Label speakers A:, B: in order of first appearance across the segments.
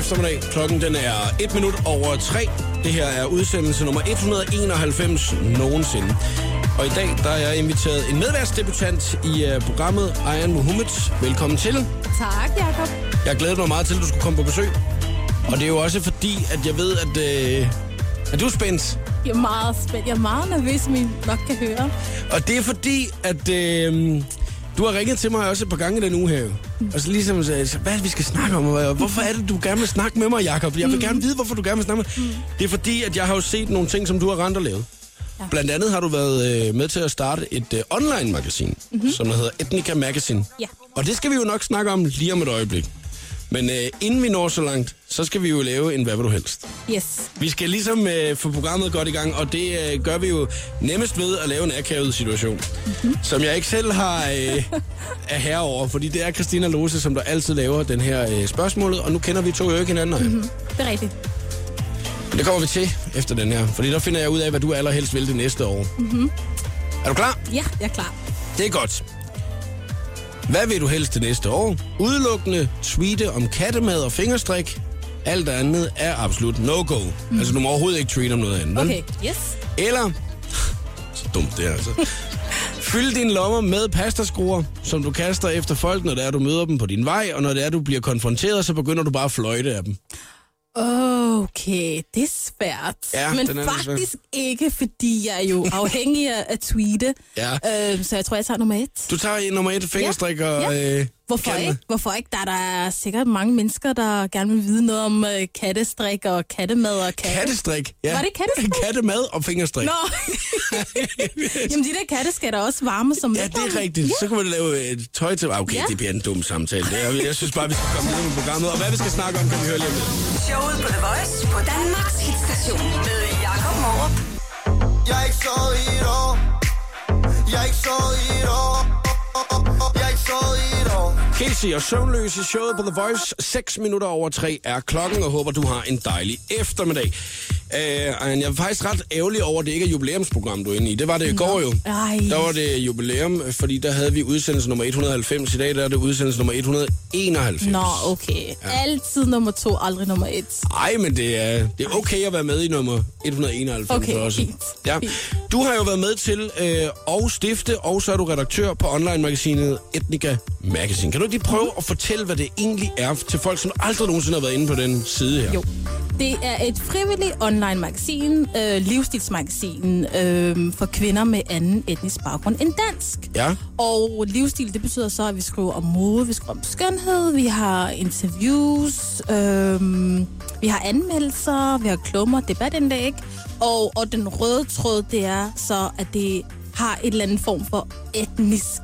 A: eftermiddag. Klokken den er 1 minut over 3. Det her er udsendelse nummer 191 nogensinde. Og i dag der er jeg inviteret en medværtsdebutant i uh, programmet, Ayan Mohammed. Velkommen til.
B: Tak, Jacob.
A: Jeg glæder mig meget til, at du skulle komme på besøg. Og det er jo også fordi, at jeg ved, at, uh, at du er spændt.
B: Jeg er meget spændt. Jeg er meget nervøs, som I nok kan høre.
A: Og det er fordi, at øh, du har ringet til mig også et par gange i den uge her. Og så ligesom sagde, hvad vi skal snakke om? Og hvorfor er det, du gerne vil snakke med mig, Jacob? Jeg vil gerne vide, hvorfor du gerne vil snakke med mig. Det er fordi, at jeg har jo set nogle ting, som du har rent og lavet.
B: Ja.
A: Blandt andet har du været øh, med til at starte et øh, online-magasin, mm-hmm. som der hedder Ethnica Magazine.
B: Ja.
A: Og det skal vi jo nok snakke om lige om et øjeblik. Men øh, inden vi når så langt, så skal vi jo lave en Hvad vil du helst?
B: Yes.
A: Vi skal ligesom øh, få programmet godt i gang, og det øh, gør vi jo nemmest ved at lave en akavet situation, mm-hmm. som jeg ikke selv har øh, er herre over, fordi det er Christina Lose, som der altid laver den her øh, spørgsmålet, og nu kender vi to jo ikke hinanden. Mm-hmm.
B: Det er rigtigt.
A: Men det kommer vi til efter den her, fordi der finder jeg ud af, hvad du allerhelst vil det næste år. Mm-hmm. Er du klar?
B: Ja, jeg er klar.
A: Det er godt. Hvad vil du helst det næste år? Udelukkende tweete om kattemad og fingerstrik. Alt andet er absolut no-go. Mm. Altså, du må overhovedet ikke tweete om noget andet.
B: Okay, yes.
A: Eller, så dumt det er altså, fyld dine lommer med pastaskruer, som du kaster efter folk, når det er, du møder dem på din vej, og når det er, du bliver konfronteret, så begynder du bare at fløjte af dem.
B: Okay, det er svært.
A: Ja,
B: Men
A: er
B: faktisk ikke, fordi jeg er jo afhængig af at tweete.
A: Ja.
B: Øh, så jeg tror, jeg tager nummer et.
A: Du tager nummer et fingerstrik og...
B: Ja.
A: Øh,
B: Hvorfor
A: katte-
B: ikke? Hvorfor ikke? Der er der sikkert mange mennesker, der gerne vil vide noget om øh, kattestrik og kattemad og katte.
A: Kattestrik. Ja.
B: Var det kattestrik?
A: Kattemad og fingerstrik.
B: Nå! Jamen, de der katte skal da også varme som
A: Ja, det er rigtigt. Så kan man lave et tøj til... Ah, Okay,
B: Ja.
A: det bliver en dum samtale. Det er, jeg synes bare, vi skal komme videre med programmet. Og hvad vi skal snakke om, kan vi høre lige om lidt.
C: Showet på The Voice på Danmarks hitstation med Jakob Morup.
D: Jeg er ikke sovet i et år. Jeg er ikke sovet i et år. Jeg er ikke sovet i et år.
A: Casey og Søvnløs i showet på The Voice. 6 minutter over 3 er klokken, og håber, du har en dejlig eftermiddag. Uh, jeg er faktisk ret ærgerlig over, at det ikke er jubilæumsprogram, du er inde i. Det var det i går jo.
B: Ej.
A: Der var det jubilæum, fordi der havde vi udsendelse nummer 190. I dag der er det udsendelse nummer 191.
B: Nå, okay. Ja. Altid nummer to, aldrig nummer et.
A: Ej, men det er, det er okay at være med i nummer 191
B: Okay,
A: også.
B: fint.
A: Ja. Du har jo været med til øh, stifte, og så er du redaktør på online-magasinet Ethnica Magazine. Kan du ikke lige prøve at fortælle, hvad det egentlig er til folk, som aldrig nogensinde har været inde på den side her?
B: Jo. Det er et frivilligt online magasin, øh, livsstilsmagasin øh, for kvinder med anden etnisk baggrund end dansk.
A: Ja.
B: Og livsstil, det betyder så, at vi skriver om mode, vi skriver om skønhed, vi har interviews, øh, vi har anmeldelser, vi har klummer, debatindlæg. Og, og den røde tråd, det er så, at det har et eller andet form for etnisk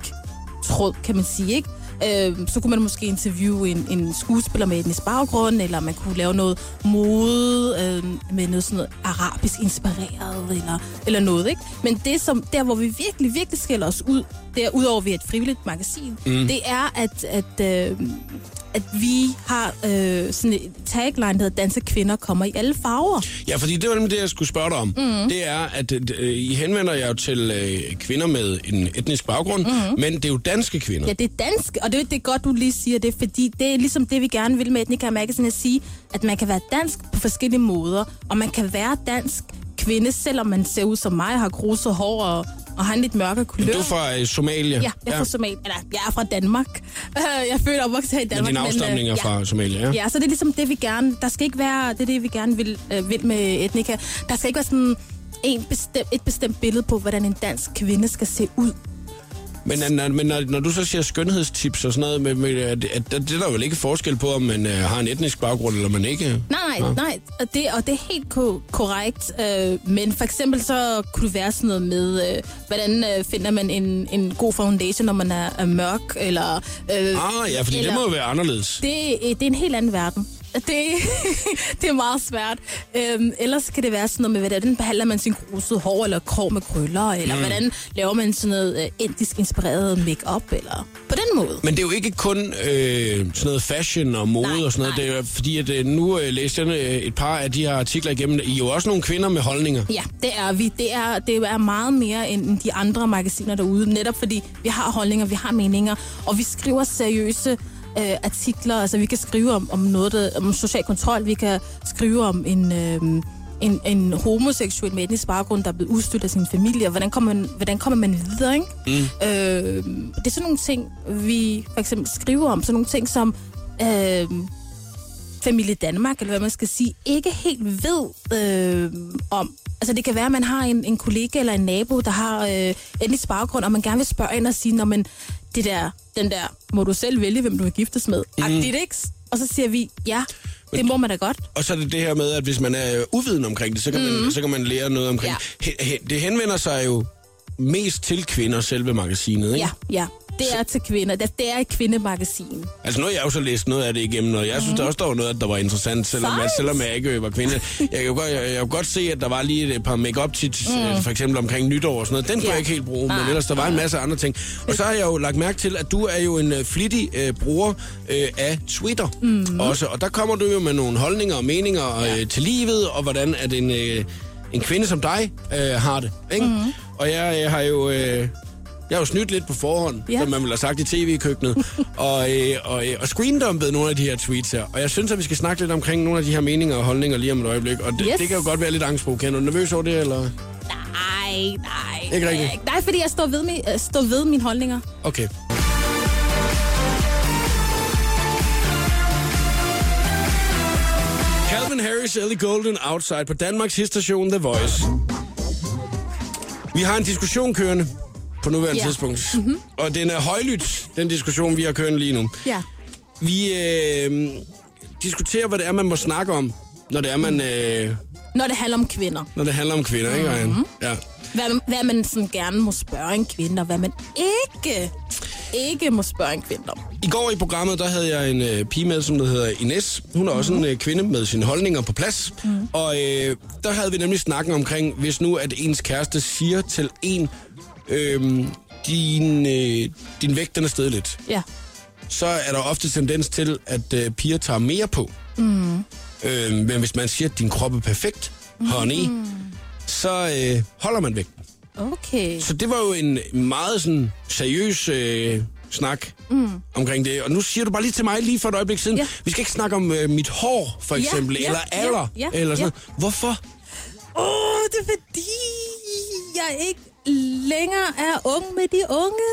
B: tråd, kan man sige, ikke? Øh, så kunne man måske interviewe en, en skuespiller med etnisk baggrund, eller man kunne lave noget mode øh, med noget sådan noget arabisk inspireret, eller, eller noget, ikke? Men det som, der, hvor vi virkelig, virkelig skiller os ud, det er udover, at vi er et frivilligt magasin, mm. det er, at, at, øh, at vi har øh, sådan et tagline, der hedder Danse kvinder kommer i alle farver.
A: Ja, fordi det var det, jeg skulle spørge dig om. Mm. Det er, at øh, I henvender jer jo til øh, kvinder med en etnisk baggrund, mm. men det er jo danske kvinder.
B: Ja, det er dansk, og det, det er godt, du lige siger det, fordi det er ligesom det, vi gerne vil med Ethnica Magazine, at sige, at man kan være dansk på forskellige måder, og man kan være dansk kvinde, selvom man ser ud som mig, har gruset hår og, og har en lidt mørkere kulør.
A: Du er fra øh, Somalia.
B: Ja, jeg er fra Somalia. Eller, jeg er fra Danmark. Øh, Jeg er og opvokset her i
A: Men
B: Danmark.
A: din afstamning er
B: øh,
A: fra Somalia, ja?
B: Ja, så det er ligesom det, vi gerne... Der skal ikke være... Det er det, vi gerne vil, øh, vil med Ethnica. Der skal ikke være sådan en bestemt, et bestemt billede på, hvordan en dansk kvinde skal se ud.
A: Men, når, men når, når du så siger skønhedstips og sådan noget, med, med, at, at, at, det er der vel ikke forskel på, om man uh, har en etnisk baggrund, eller man ikke?
B: Nej, nej, nej. Og det, og det er helt ko- korrekt. Øh, men for eksempel så kunne det være sådan noget med, øh, hvordan øh, finder man en, en god foundation, når man er, er mørk, eller... Øh,
A: Ah, ja, fordi
B: eller,
A: det må jo være anderledes.
B: det, øh, det er en helt anden verden. Det, det er meget svært. Øhm, ellers kan det være sådan noget med, hvordan behandler man sin grusede hår, eller krog med krøller, eller mm. hvordan laver man sådan noget øh, indisk inspireret makeup eller på den måde.
A: Men det er jo ikke kun øh, sådan noget fashion og mode
B: Nej,
A: og sådan noget.
B: nej.
A: Det er jo fordi, at øh, nu øh, læste jeg øh, et par af de her artikler igennem. I er jo også nogle kvinder med holdninger.
B: Ja, det er vi. Det er, det er meget mere end de andre magasiner derude, netop fordi vi har holdninger, vi har meninger, og vi skriver seriøse øh, artikler. Altså, vi kan skrive om, om noget, der, om social kontrol. Vi kan skrive om en... Øh, en, en homoseksuel med etnisk baggrund, der er blevet udstødt af sin familie, og hvordan kommer man, hvordan kommer man videre, ikke? Mm. Øh, det er sådan nogle ting, vi for eksempel skriver om, sådan nogle ting som øh, familie Danmark, eller hvad man skal sige, ikke helt ved øh, om. Altså det kan være, at man har en, en kollega eller en nabo, der har øh, etnisk baggrund, og man gerne vil spørge ind og sige, når man det der, den der, må du selv vælge, hvem du vil giftes med. Mm. Agtigt, ikke? Og så siger vi, ja, det må man da godt.
A: Og så er det det her med, at hvis man er uviden omkring det, så kan, mm. man, så kan man lære noget omkring
B: Ja.
A: ja. Det henvender sig jo mest til kvinder, selve magasinet, ikke?
B: Ja, ja. Det er til kvinder. Det, det er et kvindemagasin.
A: Altså nu har jeg jo så læst noget af det igennem, og jeg synes mm. også, der var noget, der var interessant, selvom,
B: Sejt.
A: jeg, selvom jeg ikke var kvinde. Jeg kan, jo godt, jeg, jeg kan godt se, at der var lige et par make-up tips, mm. for eksempel omkring nytår og sådan noget. Den kunne
B: Ja.
A: jeg ikke helt bruge, men
B: Nej.
A: ellers der var en masse andre ting. Og så har jeg jo lagt mærke til, at du er jo en uh, flittig uh, bruger uh, af Twitter mm. også, og der kommer du jo med nogle holdninger og meninger ja. uh, til livet, og hvordan at en, uh, en kvinde som dig uh, har det. Ikke? Mm. Og jeg uh, har jo... Uh, jeg har jo snydt lidt på forhånd,
B: Ja.
A: som man ville have sagt i tv-køkkenet, og, øh, og, øh, og screendumpet nogle af de her tweets her. Og jeg synes, at vi skal snakke lidt omkring nogle af de her meninger og holdninger lige om et øjeblik. Og det,
B: Yes.
A: det kan jo godt være lidt angstprovokerende. Er du nervøs over det, eller?
B: Nej, nej.
A: Ikke rigtigt?
B: Øh, Nej, fordi jeg står ved, min, øh, står ved mine holdninger.
A: Okay. Calvin Harris, Ellie Golden, Outside på Danmarks hitstation The Voice. Vi har en diskussion kørende på nuværende
B: Ja.
A: tidspunkt. Mm-hmm. Og den er højlydt, den diskussion, vi har kørende lige nu.
B: Ja.
A: Vi øh, diskuterer, hvad det er, man må snakke om, når det er, man, øh,
B: Når det handler om kvinder.
A: når det handler om kvinder, ikke, Ryan? Ja.
B: Hvad, hvad man sådan gerne må spørge en kvinde, og hvad man ikke, ikke må spørge en kvinde om.
A: I går i programmet, der havde jeg en øh, pige med, som der hedder Ines. Hun er også en øh, kvinde med sine holdninger på plads. Mm. Og øh, der havde vi nemlig snakken omkring, hvis nu at ens kæreste siger til en, øh, din, øh, din vægt den er stedet lidt,
B: Ja.
A: så er der ofte tendens til, at øh, piger tager mere på. Mm. Øh, men hvis man siger, at din krop er perfekt, honey, så øh, holder man vægten.
B: Okay.
A: Så det var jo en meget sådan seriøs øh, snak mm. omkring det. Og nu siger du bare lige til mig lige for et øjeblik siden,
B: Ja.
A: vi skal ikke snakke om øh, mit hår, for
B: Ja,
A: eksempel,
B: ja,
A: eller
B: ja,
A: alder,
B: ja,
A: eller sådan
B: ja.
A: noget. Hvorfor?
B: Åh, oh, det er fordi, jeg ikke længere er ung med de unge.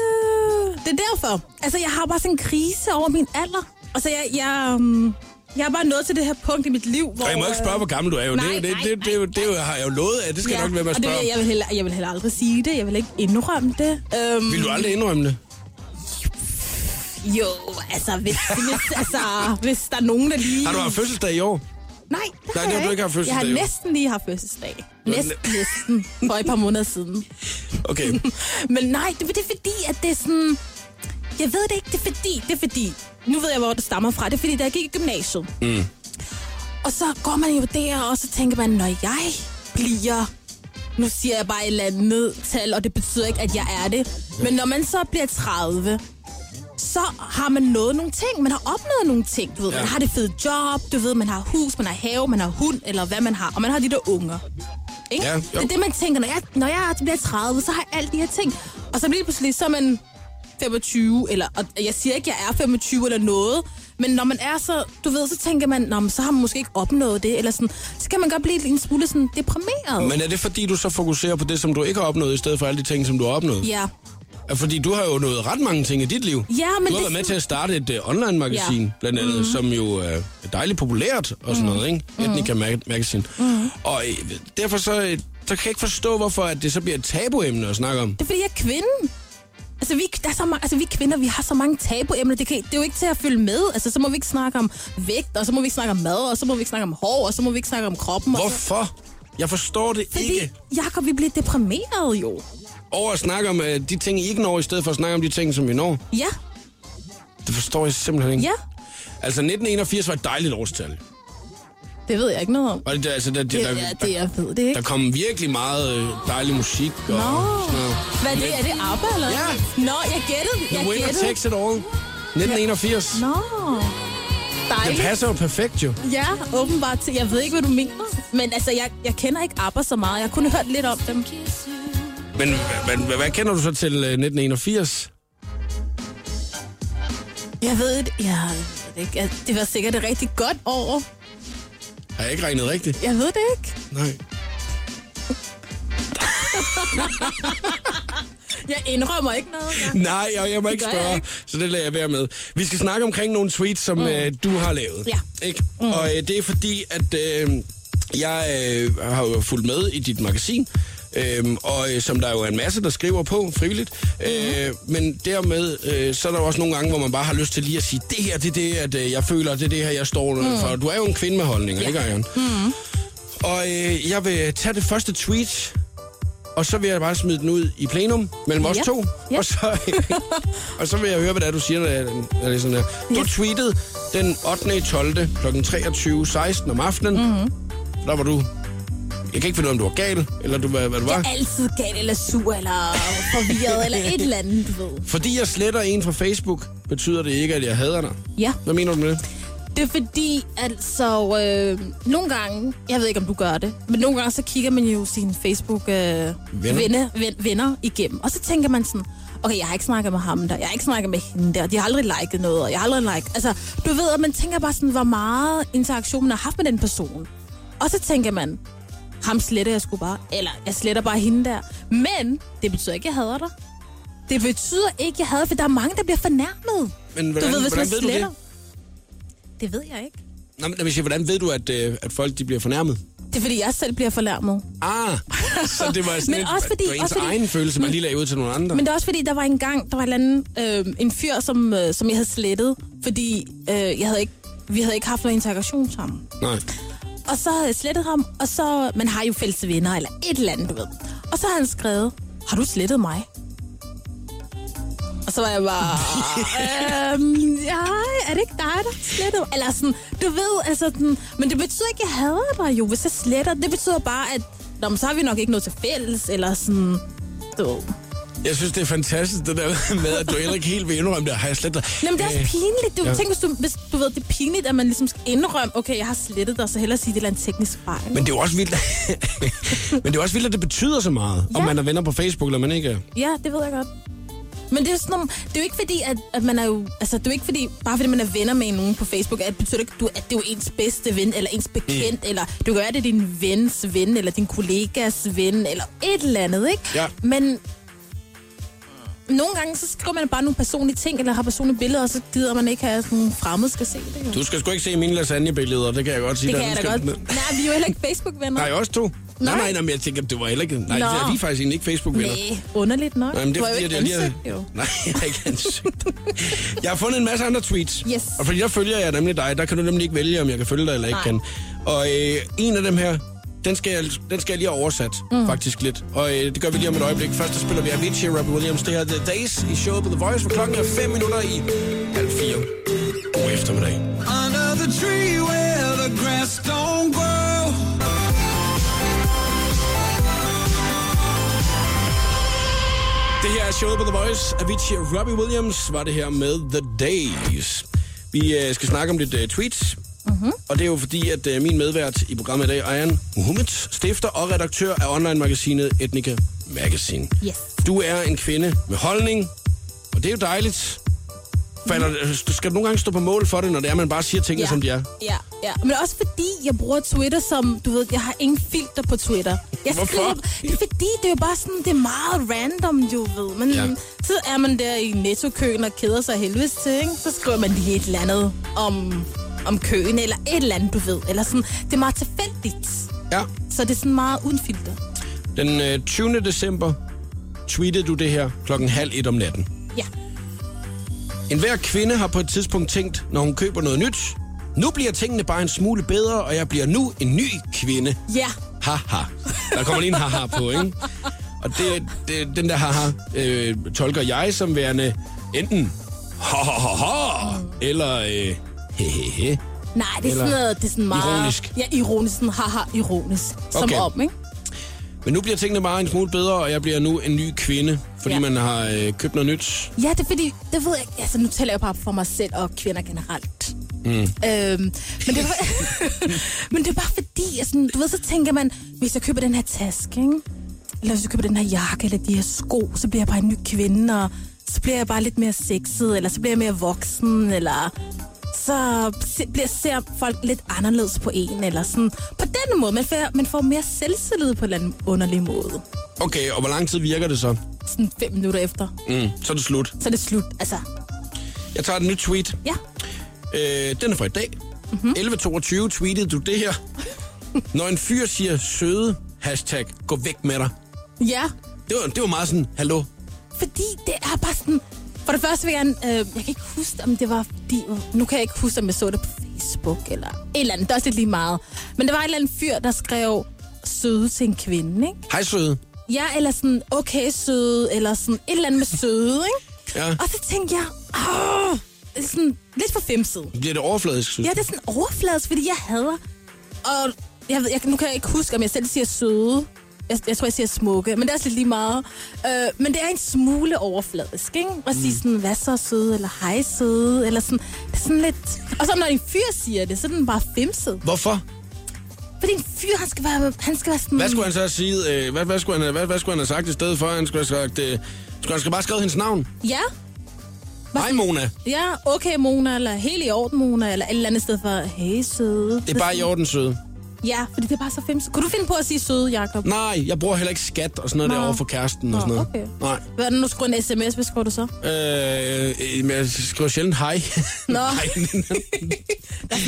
B: Det er derfor. Altså, jeg har bare sådan en krise over min alder. Altså, jeg, jeg, um, jeg er bare nået til det her punkt i mit liv, hvor...
A: Og jeg må ikke spørge, hvor gammel du er jo.
B: Nej,
A: det, det,
B: nej,
A: det, det, det, det, det har jeg jo lovet af. Det skal jeg nok være med at
B: det,
A: spørge. om.
B: jeg, vil heller, jeg vil heller aldrig sige det. Jeg vil ikke indrømme det. Um,
A: Vil du aldrig indrømme det?
B: Jo, altså hvis, hvis, altså, hvis der er nogen, der lige...
A: Har du haft fødselsdag i år?
B: Nej, det
A: Nej, det har
B: jeg
A: du ikke haft fødselsdag,
B: Jeg har næsten lige haft fødselsdag. Næsten, næsten. For et par måneder siden.
A: Okay.
B: Men nej, det, det er fordi, at det er sådan... Jeg ved det ikke, det er fordi, det er fordi... Nu ved jeg, hvor det stammer fra. Det er fordi, da jeg gik i gymnasiet. Mm. Og så går man jo der, og så tænker man, når jeg bliver... Nu siger jeg bare et eller andet tal, og det betyder ikke, at jeg er det. Men når man så bliver 30, så har man nået nogle ting. Man har opnået nogle ting. Du ved,
A: Ja.
B: man har det fede job, du ved, man har hus, man har have, man har hund, eller hvad man har. Og man har de der unger. Ikke?
A: Ja, jo.
B: det er det, man tænker, når jeg, når jeg bliver 30, så har jeg alle de her ting. Og så lige pludselig, så er man 25, eller, og jeg siger ikke, jeg er 25 eller noget, men når man er så, du ved, så tænker man, Nå, men så har man måske ikke opnået det, eller sådan, så kan man godt blive en smule sådan deprimeret.
A: Men er det fordi, du så fokuserer på det, som du ikke har opnået, i stedet for alle de ting, som du har opnået?
B: Ja,
A: Fordi du har jo nået ret mange ting i dit liv.
B: Ja, men
A: du har
B: det-
A: været med til at starte et uh, online-magasin,
B: Ja.
A: blandt andet, mm-hmm. som jo er dejligt populært og sådan noget, ikke? Ethnica Mag- Magazine. Mm-hmm. Og øh, derfor så, så kan jeg ikke forstå, hvorfor at det så bliver et tabuemne at snakke om.
B: det er fordi, jeg er kvinde. Altså vi, der er så mange, altså, vi kvinder, vi har så mange tabuemner. Det, kan, det er jo ikke til at følge med. Altså, så må vi ikke snakke om vægt, og så må vi ikke snakke om mad, og så må vi ikke snakke om hår, og så må vi ikke snakke om kroppen. Og så,
A: Hvorfor? Jeg forstår det
B: fordi,
A: ikke.
B: Jakob, vi bliver deprimeret jo.
A: Over at snakke om uh, de ting, I ikke når, i stedet for at snakke om de ting, som vi når.
B: Ja,
A: Det forstår jeg simpelthen ikke.
B: ja.
A: Altså, 1981 var et dejligt årstal.
B: Det ved jeg ikke noget om.
A: Og det, altså, der,
B: Det,
A: der,
B: er det, jeg ved det ikke.
A: der kom virkelig meget øh, dejlig musik og
B: Nå.
A: sådan noget.
B: Hvad er det? Er det ABBA, eller?
A: Ja.
B: Nå, jeg gættede.
A: The
B: Jeg
A: winner
B: gættede.
A: takes it all. 1981.
B: Nå.
A: Det
B: Dejligt.
A: passer jo perfekt jo.
B: Ja, åbenbart. Jeg ved ikke, hvad du mener. Men altså, jeg, jeg kender ikke ABBA så meget. Jeg kunne hørt lidt om dem.
A: Men hvad, hvad, kender du så til øh, 1981?
B: Jeg ved det, jeg ved det ikke. Jeg- Det var sikkert et rigtig godt år.
A: Har jeg ikke regnet rigtigt?
B: Jeg ved det ikke.
A: Nej.
B: Jeg indrømmer ikke noget. Ja.
A: Nej, jeg, jeg må ikke
B: jeg
A: spørge,
B: ikke.
A: så det lader jeg være med. Vi skal snakke omkring nogle tweets, som mm. øh, du har lavet.
B: Ja.
A: Ikke? Mm. Og øh, det er fordi, at øh, jeg øh, har jo fulgt med i dit magasin, Øhm, og øh, som der jo er en masse, der skriver på frivilligt. Mm. Øh, men dermed, øh, så er der jo også nogle gange, hvor man bare har lyst til lige at sige, det her, det er det, at øh, jeg føler, det er det her, jeg står mm. for. Du er jo en kvinde med holdninger, ja. ikke Ariane? Mm. Og øh, jeg vil tage det første tweet, og så vil jeg bare smide den ud i plenum mellem os
B: Ja.
A: to.
B: Ja.
A: Og, så, og så vil jeg høre, hvad det er, du siger, når når det er sådan her. Du
B: Ja.
A: tweetede den 8. 12. kl. 23.16 om aftenen.
B: Mhm.
A: Mm-hmm. Der var du... Jeg kan ikke finde ud af, om du var gal, eller du, hvad, hvad du var.
B: Jeg er altid gal eller sur eller forvirret eller et eller andet, du ved.
A: Fordi jeg sletter en fra Facebook, betyder det ikke, at jeg hader dig.
B: Ja,
A: Hvad mener du med det?
B: det er fordi, altså, øh, nogle gange, jeg ved ikke, om du gør det, men nogle gange, så kigger man jo sine Facebook-venner øh,
A: Venner.
B: venner, ven, venner igennem, og så tænker man sådan, okay, jeg har ikke snakket med ham der, jeg har ikke snakket med hende der, de har aldrig liket noget, og jeg har aldrig liket, altså, du ved, at man tænker bare sådan, hvor meget interaktion man har haft med den person. Og så tænker man, ham sletter jeg sgu bare, eller jeg sletter bare hende der. Men det betyder ikke, at jeg hader dig. Det betyder ikke, at jeg hader, for der er mange, der bliver fornærmet.
A: Men
B: du
A: hvordan,
B: ved, hvis man
A: ved du
B: sletter.
A: det?
B: Det ved jeg ikke.
A: Nå, men, hvis jeg, hvordan ved du, at, øh, at folk de bliver fornærmet?
B: Det er, fordi jeg selv bliver fornærmet.
A: Ah, så det var sådan
B: Men
A: et,
B: også fordi-
A: det var ens
B: også fordi-
A: egen følelse, man lige lagde ud til nogle andre.
B: Men det er også fordi, der var en gang, der var en, anden, øh, en fyr, som, øh, som jeg havde slettet, fordi øh, jeg havde ikke, vi havde ikke haft noget interaktion sammen.
A: Nej.
B: Og så havde jeg slettet ham, og så... Man har jo fælles venner, eller et eller andet, du ved. Og så har han skrevet, har du slettet mig? Og så var jeg bare, øhm, ja, er det ikke dig, der slettede? Eller sådan, du ved, altså, den, men det betyder ikke, at jeg hader dig jo, hvis jeg sletter. Det betyder bare, at Nå, men så har vi nok ikke noget til fælles, eller sådan, du ved.
A: Jeg synes, det er fantastisk, det der med, at du heller ikke helt vil indrømme det. Har jeg slet dig?
B: Nå, men det er også
A: Øh,
B: pinligt. Du,
A: ja.
B: Tænk, hvis du, hvis du ved, det er pinligt, at man ligesom skal indrømme, okay, jeg har slettet dig, så hellere sige, det er en teknisk fejl.
A: Men det er jo også vildt, men det er også vildt, at det betyder så meget, ja. om man er venner på Facebook, eller man ikke er.
B: Ja, det ved jeg godt. Men det er, sådan, det er jo ikke fordi, at, at man er jo... Altså, det er jo ikke fordi, bare fordi man er venner med nogen på Facebook, at det betyder ikke, du, at det er jo ens bedste ven, eller ens bekendt, mm. eller du være, det er din vens ven, eller din kollegas ven, eller et eller andet, ikke?
A: Ja.
B: Men nogle gange, så skriver man bare nogle personlige ting, eller har personlige billeder, og så gider man ikke have, at sådan fremmede skal se det. Jo.
A: Du skal sgu ikke se mine lasagnebilleder, det kan jeg godt sige.
B: Det kan
A: Du
B: jeg da godt. Nej, vi er jo heller ikke Facebook-venner.
A: Nej, også to. Nej,
B: Nej.
A: nej, men jeg tænker, det var heller ikke... Nej,
B: Nå.
A: er, vi er faktisk egentlig ikke Facebook-venner.
B: Nej, underligt nok.
A: Nej, men det
B: du
A: er
B: jo
A: fordi,
B: ikke
A: at jeg lige
B: ansigt, jo.
A: Nej, jeg har ikke ansigt. jeg har fundet en masse andre tweets.
B: Yes.
A: Og fordi der følger jeg nemlig dig, der kan du nemlig ikke vælge, om jeg kan følge dig eller ikke
B: Nej.
A: kan. Og øh, en af dem her, den skal jeg, den skal jeg lige have oversat, mm. faktisk lidt. Og øh, det gør vi lige om et øjeblik. Først der spiller vi Avicii og Robbie Williams. Det her er The Days i showet på The Voice, hvor klokken er 5 minutter i halv fire. God eftermiddag.
E: Under the tree where the grass don't grow.
A: Det her er showet på The Voice. Avicii og Robbie Williams var det her med The Days. Vi øh, skal snakke om lidt øh, tweets. Mm-hmm. Og det er jo fordi, at øh, min medvært i programmet i dag, Ayan Mohammed, stifter og redaktør af online-magasinet Etnica Magazine.
B: Yes.
A: Du er en kvinde med holdning, og det er jo dejligt. Falder, du skal nogle gange stå på mål for det, når det er, man bare siger tingene, som de er.
B: Ja, ja. Men også fordi, jeg bruger Twitter som, du ved, jeg har ingen filter på Twitter. Jeg
A: Hvorfor?
B: Skriver, det er fordi, det er jo bare sådan, det er meget random, du ved. Men
A: Ja.
B: ja. så er man der i nettokøen og keder sig helvedes til, ikke? Så skriver man lige et eller andet om, om køen, eller et eller andet, du ved. Eller sådan, det er meget tilfældigt.
A: Ja.
B: Så det er sådan meget uden filter.
A: Den øh, 20. december tweetede du det her klokken halv et om natten.
B: Ja.
A: En hver kvinde har på et tidspunkt tænkt, når hun køber noget nyt, nu bliver tingene bare en smule bedre, og jeg bliver nu en ny kvinde.
B: Ja.
A: Haha. Der kommer lige en haha på, ikke? Og det, det, den der haha øh, tolker jeg som værende enten ha ha ha ha, eller øh, he he he.
B: Nej, det er
A: Eller
B: sådan noget, det er sådan meget...
A: ironisk.
B: Ja, ironisk. Sådan haha, ironisk. Som
A: Okay.
B: om, ikke?
A: Men nu bliver tingene bare en smule bedre, og jeg bliver nu en ny kvinde, fordi. Ja. man har øh, købt noget nyt.
B: Ja, det er fordi, det ved jeg, altså nu taler jeg bare for mig selv og kvinder generelt. Mm. Øhm, men, det var, men det er bare fordi, altså, du ved, så tænker man, hvis jeg køber den her taske, ikke? eller hvis jeg køber den her jakke, eller de her sko, så bliver jeg bare en ny kvinde, og så bliver jeg bare lidt mere sexet, eller så bliver jeg mere voksen, eller så bliver, ser folk lidt anderledes på en, eller sådan. På den måde, man får, man får mere selvtillid på en eller anden underlig måde.
A: Okay, og hvor lang tid virker det så?
B: Sådan fem minutter efter,
A: Mm, så er det slut.
B: så er det slut. Altså,
A: Jeg tager et nyt tweet.
B: ja.
A: Øh, den er fra i dag. Mm-hmm. 11.22 tweetede du det her. Når en fyr siger søde, hashtag, gå væk med dig.
B: Ja,
A: Det var, det var meget sådan, hallo.
B: fordi det er bare sådan... For det første vil jeg gerne... Øh, jeg kan ikke huske, om det var fordi... Nu kan jeg ikke huske, om jeg så det på Facebook eller et eller andet. Det er også lidt lige meget. Men der var en eller anden fyr, der skrev søde til en kvinde, ikke?
A: Hej søde.
B: Ja, eller sådan okay søde, eller sådan et eller andet med søde, ikke?
A: Ja.
B: Og så tænkte jeg, åh, det er sådan lidt for femset.
A: Bliver det overfladisk, synes
B: Ja, det er sådan overfladisk, fordi jeg hader. Og jeg, ved, jeg, nu kan jeg ikke huske, om jeg selv siger søde. Jeg, jeg tror, jeg siger smukke, men det er også lidt lige meget. Øh, men det er en smule overfladisk, ikke? At sige sådan, hvad så søde, eller hej søde, eller sådan. Det er sådan lidt... Og så når en fyr siger det, så er den bare femset.
A: Hvorfor?
B: Fordi en fyr, han skal være, han skal være sådan...
A: Hvad skulle han så sige? Øh, hvad, hvad, skulle han, hvad, hvad skulle han have sagt i stedet for? Han skulle have sagt... Øh, skulle han skal bare skrive hendes navn?
B: Ja,
A: Hej Mona.
B: ja, okay Mona, eller helt i orden Mona, eller et eller andet sted for, hey søde.
A: Det er bare i orden, søde.
B: Ja, fordi det er bare så femset. Kunne du finde på at sige søde, Jacob?
A: Nej, jeg bruger heller ikke skat og sådan noget
B: Nå.
A: derovre for kæresten og sådan
B: Nå,
A: noget.
B: okay.
A: Nej.
B: Hvad er det nu skriver en sms? Hvad skriver du så?
A: Øh, øh, jeg skriver sjældent hej.
B: Nå.
A: nej,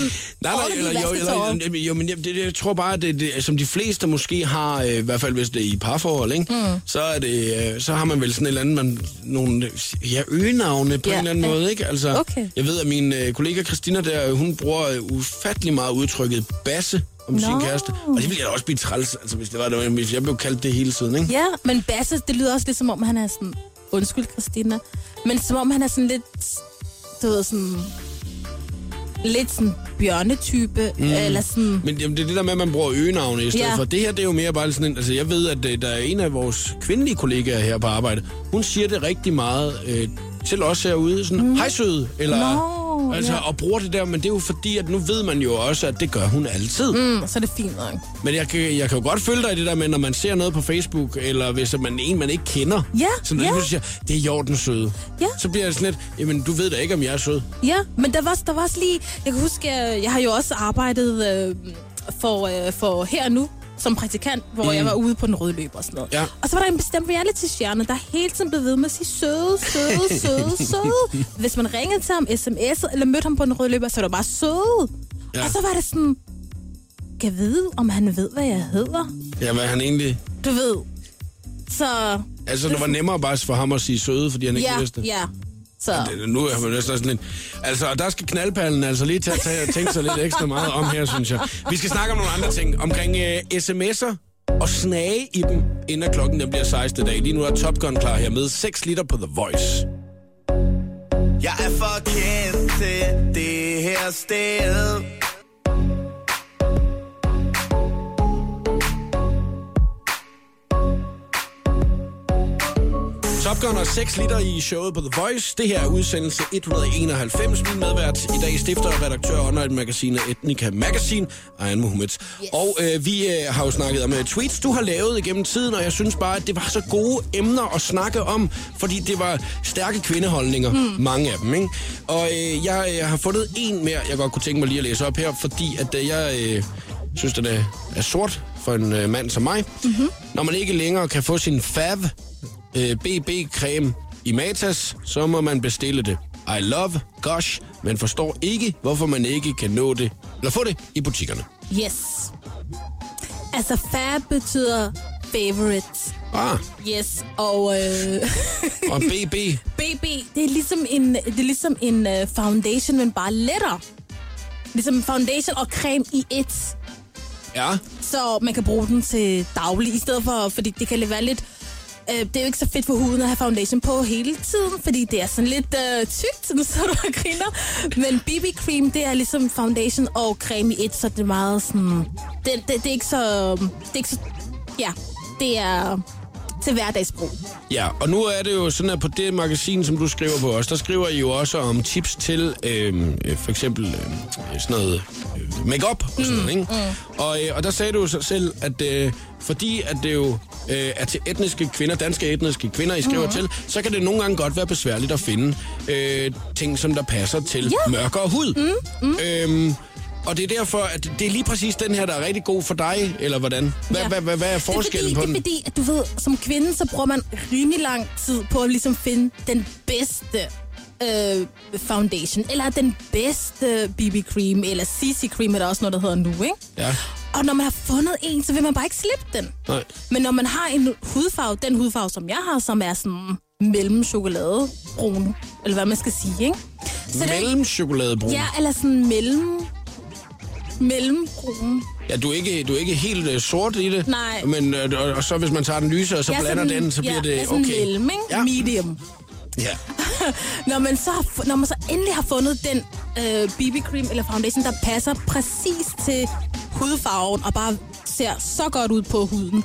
A: nej, nej, eller, jo, eller, jo, men jeg, det, jeg tror bare, at det, det, som de fleste måske har, øh, i hvert fald hvis det er i parforhold, ikke? Mm. Så, er det, øh, så har man vel sådan et eller andet, man, nogle ja, øgenavne på
B: Ja,
A: en eller anden måde, ikke? Altså,
B: Okay.
A: Jeg ved, at min øh, kollega Christina der, hun bruger øh, ufattelig meget udtrykket basse om sin
B: Nå.
A: kæreste. Og det ville jeg også blive træls, altså, hvis, det var, det, hvis jeg blev kaldt det hele tiden, ikke?
B: Ja, men Basse, det lyder også lidt som om, han er sådan... Undskyld, Christina. Men som om, han er sådan lidt... Du ved, sådan... Lidt sådan bjørnetype, mm. eller sådan...
A: Men jamen, det er det der med, at man bruger øgenavne i stedet
B: Ja.
A: for. Det her, det er jo mere bare sådan en... Altså, jeg ved, at øh, der er en af vores kvindelige kollegaer her på arbejde. Hun siger det rigtig meget øh, til os herude. Sådan, mm. hej søde, eller...
B: Nå,
A: altså,
B: ja.
A: og bruger det der, men det er jo fordi, at nu ved man jo også, at det gør hun altid. Mm.
B: Så er det fint nok.
A: Men jeg kan, jeg kan jo godt følge dig i det der med, når man ser noget på Facebook, eller hvis man en, man ikke kender.
B: Ja,
A: Så når
B: ja.
A: ja. siger, det er Jorden søde.
B: Ja.
A: Så bliver jeg sådan lidt, jamen du ved da ikke, om jeg er sød.
B: Ja, men der var, der var også lige... Jeg kan huske, jeg, jeg har jo også arbejdet øh, for, øh, for her nu som praktikant, hvor mm. jeg var ude på den røde løber og sådan noget.
A: Ja.
B: Og så var der en bestemt reality-stjerne, der hele tiden blev ved med at sige søde, søde, søde, søde. Hvis man ringede til ham, sms'ede eller mødte ham på den røde løber, så var det bare søde.
A: Ja.
B: Og så var det sådan, kan jeg vide, om han ved, hvad jeg hedder?
A: Ja, hvad han egentlig...
B: Du ved. Så
A: Altså, det var nemmere bare for ham at sige søde, fordi han ikke
B: ja,
A: vidste det.
B: ja. Så
A: Det- Nu er man næsten sådan lidt... Altså, der skal knaldpallen altså lige til at tage, tænke sig lidt ekstra meget om her, synes jeg. Vi skal snakke om nogle andre ting. Omkring uh, sms'er og snage i dem, inden klokken den bliver 16. dag. Lige nu er Top Gun klar her med 6 liter på The Voice.
D: Jeg er for kendt til det her sted
A: Top Gun og 6 liter i showet på The Voice. Det her er udsendelse 191. Min medvært i dag stifter og redaktør af online-magasinet Etnica Magazine, Ayan Mohammed. Yes. Og øh, vi øh, har jo snakket om øh, tweets, du har lavet igennem tiden, og jeg synes bare, at det var så gode emner at snakke om, fordi det var stærke kvindeholdninger, hmm. mange af dem. Ikke? Og øh, jeg øh, har fundet en mere, jeg godt kunne tænke mig lige at læse op her, fordi at øh, jeg øh, synes, den er, er sort for en øh, mand som mig. Mm-hmm. Når man ikke længere kan få sin fav øh, BB-creme i Matas, så må man bestille det. I love, gosh, men forstår ikke, hvorfor man ikke kan nå det, eller få det i butikkerne.
B: yes. Altså, fab betyder favorite.
A: Ah,
B: Yes, og øh,
A: og BB,
B: BB, det er ligesom en, det er ligesom en uh, foundation, men bare lettere. Ligesom foundation og creme i et.
A: ja,
B: Så man kan bruge den til daglig, i stedet for, fordi det kan være lidt... Øh, det er jo ikke så fedt for huden at have foundation på hele tiden, fordi det er sådan lidt øh, tykt, så du griner. Men BB cream, det er ligesom foundation og creme i et, så det er meget sådan... Det, det, det er ikke så... Det er ikke så... Ja, det er til hverdagsbrug.
A: ja. Og nu er det jo sådan, at på det magasin, som du skriver på os, der skriver I jo også om tips til øh, øh, for eksempel øh, sådan noget øh, makeup og sådan noget, ikke? Og, øh, og der sagde du jo så selv, at øh, fordi at det jo øh, er til etniske kvinder, danske etniske kvinder, I skriver mm-hmm. til, så kan det nogle gange godt være besværligt at finde øh, ting, som der passer til
B: Ja.
A: mørkere hud. Mm, mm. Øhm, og det er derfor, at det er lige præcis den her, der er rigtig god for dig, eller hvordan? Hvad,
B: Ja.
A: hvad, hvad, hvad er forskellen
B: det er
A: på
B: fordi,
A: den?
B: Det er fordi, at du ved, som kvinde, så bruger man rimelig lang tid på at ligesom finde den bedste øh, foundation, eller den bedste BB-cream, eller CC-cream, er der også noget, der hedder nu, ikke?
A: Ja,
B: Og når man har fundet en, så vil man bare ikke slippe den.
A: nej.
B: Men når man har en hudfarve, den hudfarve, som jeg har, som er sådan mellem chokoladebrun, eller hvad man skal sige, ikke? Så det-
A: Mellem chokoladebrun.
B: Ja, eller sådan mellem... Mellembrun.
A: Ja, du er ikke, du er ikke helt uh, sort i det.
B: Nej.
A: Men, øh, og, og så hvis man tager den lyse, og så
B: Ja,
A: blander
B: sådan-
A: den, så bliver
B: ja,
A: det
B: er sådan
A: okay.
B: mellem, ikke?
A: Ja.
B: Medium.
A: Ja.
B: Når man, så når man så endelig har fundet den øh, BB-cream eller foundation, der passer præcis til hudfarven og bare ser så godt ud på huden,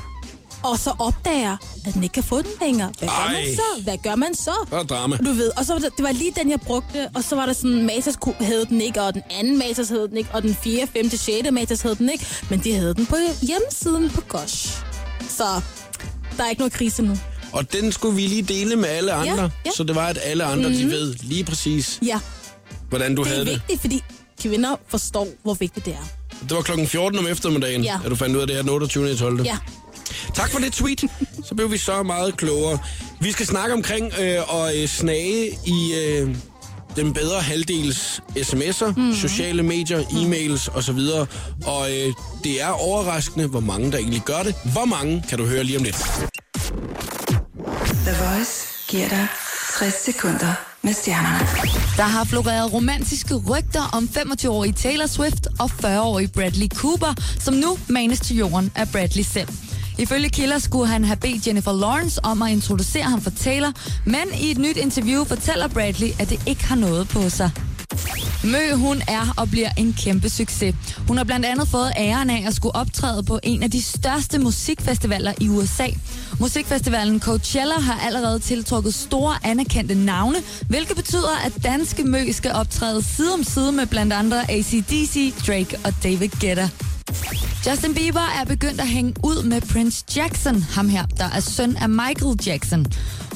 B: og så opdager, at den ikke kan få den længere. Hvad gør
A: Ej.
B: man så? Hvad gør man så?
A: Er der drama.
B: Du ved, og så var det, det var lige den, jeg brugte, og så var der sådan, Matas havde den ikke, og den anden Matas havde den ikke, og den 4., 5., 6. Matas havde den ikke, men de havde den på hjemmesiden på Gosh. Så der er ikke noget krise nu.
A: Og den skulle vi lige dele med alle andre,
B: ja. Mhm.
A: så det var, at alle andre, mm-hmm. de ved lige præcis,
B: Ja,
A: hvordan du
B: det er
A: havde det.
B: vigtigt, fordi kvinder forstår, hvor vigtigt det er.
A: Det var klokken 14 om eftermiddagen,
B: Ja.
A: at du fandt ud af det her den 28. 12.
B: Ja.
A: Tak for det tweet. Så blev vi så meget klogere. Vi skal snakke omkring øh, og øh, snage i øh, den bedre halvdels sms'er, mm. sociale medier, e-mails osv. Og øh, det er overraskende, hvor mange der egentlig gør det. Hvor mange kan du høre lige om lidt.
C: The Voice giver dig 60 sekunder med stjernerne.
F: Der har floreret romantiske rygter om 25-årige Taylor Swift og 40-årige Bradley Cooper, som nu manes til jorden af Bradley selv. Ifølge kilder skulle han have bedt Jennifer Lawrence om at introducere ham for Taylor, men i et nyt interview fortæller Bradley, at det ikke har noget på sig. Mø, hun er og bliver en kæmpe succes. Hun har blandt andet fået æren af at skulle optræde på en af de største musikfestivaler i USA. Musikfestivalen Coachella har allerede tiltrukket store anerkendte navne, hvilket betyder, at danske Mø skal optræde side om side med blandt andre ACDC, Drake og David Guetta. Justin Bieber er begyndt at hænge ud med Prince Jackson, ham her, der er søn af Michael Jackson.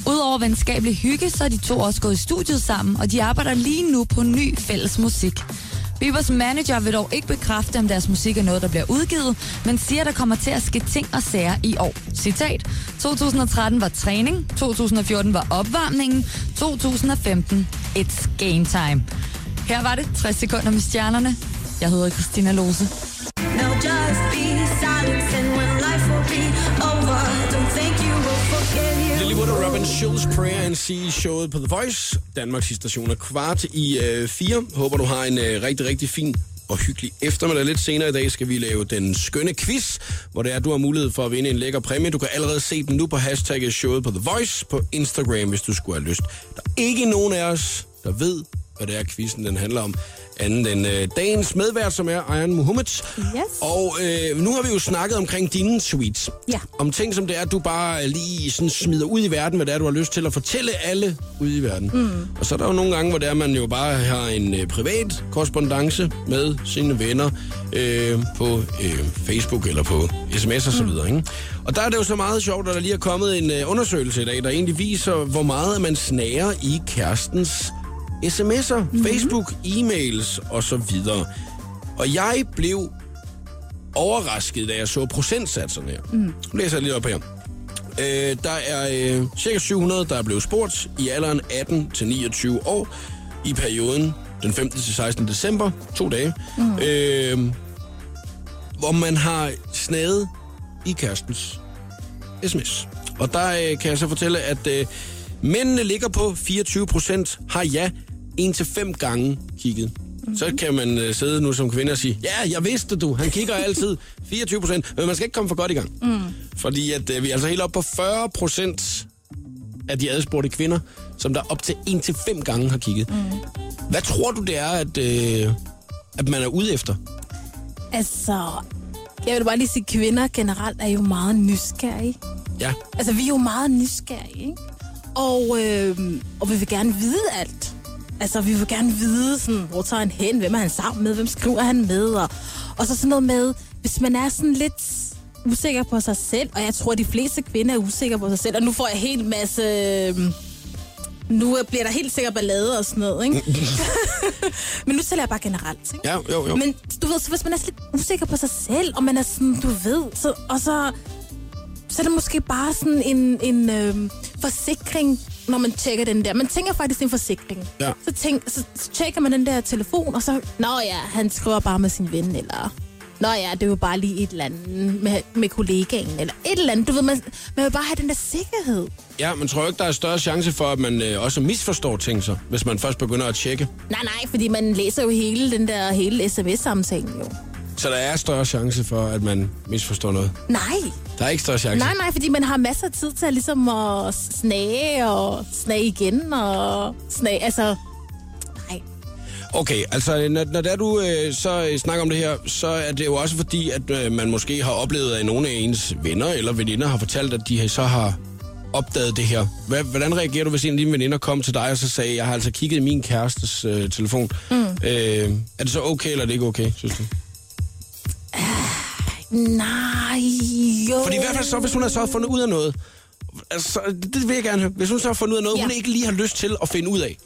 F: Udover venskabelig hygge, så er de to også gået i studiet sammen, og de arbejder lige nu på ny fælles musik. Biebers manager vil dog ikke bekræfte, om deres musik er noget, der bliver udgivet, men siger, at der kommer til at ske ting og sager i år. Citat. 2013 var træning, 2014 var opvarmningen, 2015 it's game time. Her var det 60 sekunder med stjernerne. Jeg hedder Christina Lose.
G: Just and when life will be over, don't you will forget you.
A: Og Robin Schulz Prayer and See showet på The Voice. Danmarks station er kvart i øh, fire. Håber, du har en øh, rigtig, rigtig fin og hyggelig eftermiddag. Lidt senere i dag skal vi lave den skønne quiz, hvor det er, du har mulighed for at vinde en lækker præmie. Du kan allerede se den nu på hashtagget showet på The Voice på Instagram, hvis du skulle have lyst. Der er ikke nogen af os, der ved, hvad det er, quizzen den handler om. Anden end øh, dagens medvært, som er Ayan Mohammed.
B: Yes.
A: Og øh, nu har vi jo snakket omkring dine tweets.
B: Ja.
A: Om ting, som det er, du bare lige sådan smider ud i verden, hvad det er, du har lyst til at fortælle alle ude i verden. Mm. Og så er der jo nogle gange, hvor det er, man jo bare har en øh, privat korrespondence med sine venner øh, på øh, Facebook eller på sms og så videre. Ikke? Og der er det jo så meget sjovt, at der lige er kommet en øh, undersøgelse i dag, der egentlig viser, hvor meget man snager i kærestens sms'er, mm-hmm. Facebook, e-mails og så videre. Og jeg blev overrasket, da jeg så procentsatserne her. Mm. Nu læser jeg lige op her. Øh, der er øh, cirka 700, der er blevet spurgt i alderen 18 til 29 år i perioden den 15. til 16. december, to dage, mm. øh, hvor man har snaget i kærestens sms. Og der øh, kan jeg så fortælle, at øh, mændene ligger på 24 procent, har ja en til fem gange kigget. Mm-hmm. Så kan man øh, sidde nu som kvinde og sige, ja, jeg vidste du, han kigger altid 24 procent, men man skal ikke komme for godt i gang. Mm. Fordi at, øh, vi er altså helt oppe på 40 procent af de adspurgte kvinder, som der op til en til fem gange har kigget. Mm. Hvad tror du, det er, at, øh, at man er ude efter?
B: Altså, jeg vil bare lige sige, at kvinder generelt er jo meget nysgerrige.
A: Ja,
B: Altså, vi er jo meget nysgerrige, ikke? Og, øh, og vi vil gerne vide alt. Altså, vi vil gerne vide, sådan, hvor tager han hen, hvem er han sammen med, hvem skriver han med, og, og så sådan noget med, hvis man er sådan lidt usikker på sig selv, og jeg tror, at de fleste kvinder er usikre på sig selv, og nu får jeg helt masse... øhm, Nu bliver der helt sikkert ballade og sådan noget, ikke? Men nu taler jeg bare generelt, ikke?
A: Ja, jo, jo.
B: Men du ved, så hvis man er lidt usikker på sig selv, og man er sådan, du ved, så, og så, så er det måske bare sådan en, en øhm, forsikring, når man tjekker den der. Man tænker faktisk, en forsikring.
A: Ja.
B: Så, tænk, så, så tjekker man den der telefon, og så, nå ja, han skriver bare med sin ven, eller... Nå ja, det er jo bare lige et eller andet med, med kollegaen, eller et eller andet. Du ved, man, man vil bare have den der sikkerhed.
A: Ja, men tror ikke, der er større chance for, at man øh, også misforstår ting så, hvis man først begynder at tjekke?
B: Nej, nej, fordi man læser jo hele den der hele sms-samtalen jo.
A: Så der er større chance for, at man misforstår noget.
B: Nej,
A: Der er ikke større chance.
B: nej, nej, fordi man har masser af tid til at, ligesom at snage og snage igen og snage, altså... Nej.
A: Okay, altså når, når der du øh, så øh, snakker om det her, så er det jo også fordi, at øh, man måske har oplevet, at nogle af ens venner eller veninder har fortalt, at de så har opdaget det her. Hvad, hvordan reagerer du, hvis en af dine veninder kom til dig og så sagde, jeg har altså kigget i min kærestes øh, telefon. Mm. Øh, er det så okay, eller er det ikke okay, synes du?
B: Nej, jo.
A: Fordi i hvert fald så, hvis hun har så fundet ud af noget, altså, det, vil jeg gerne høre. Hvis hun så har fundet ud af noget, ja. Hun ikke lige har lyst til at finde ud af.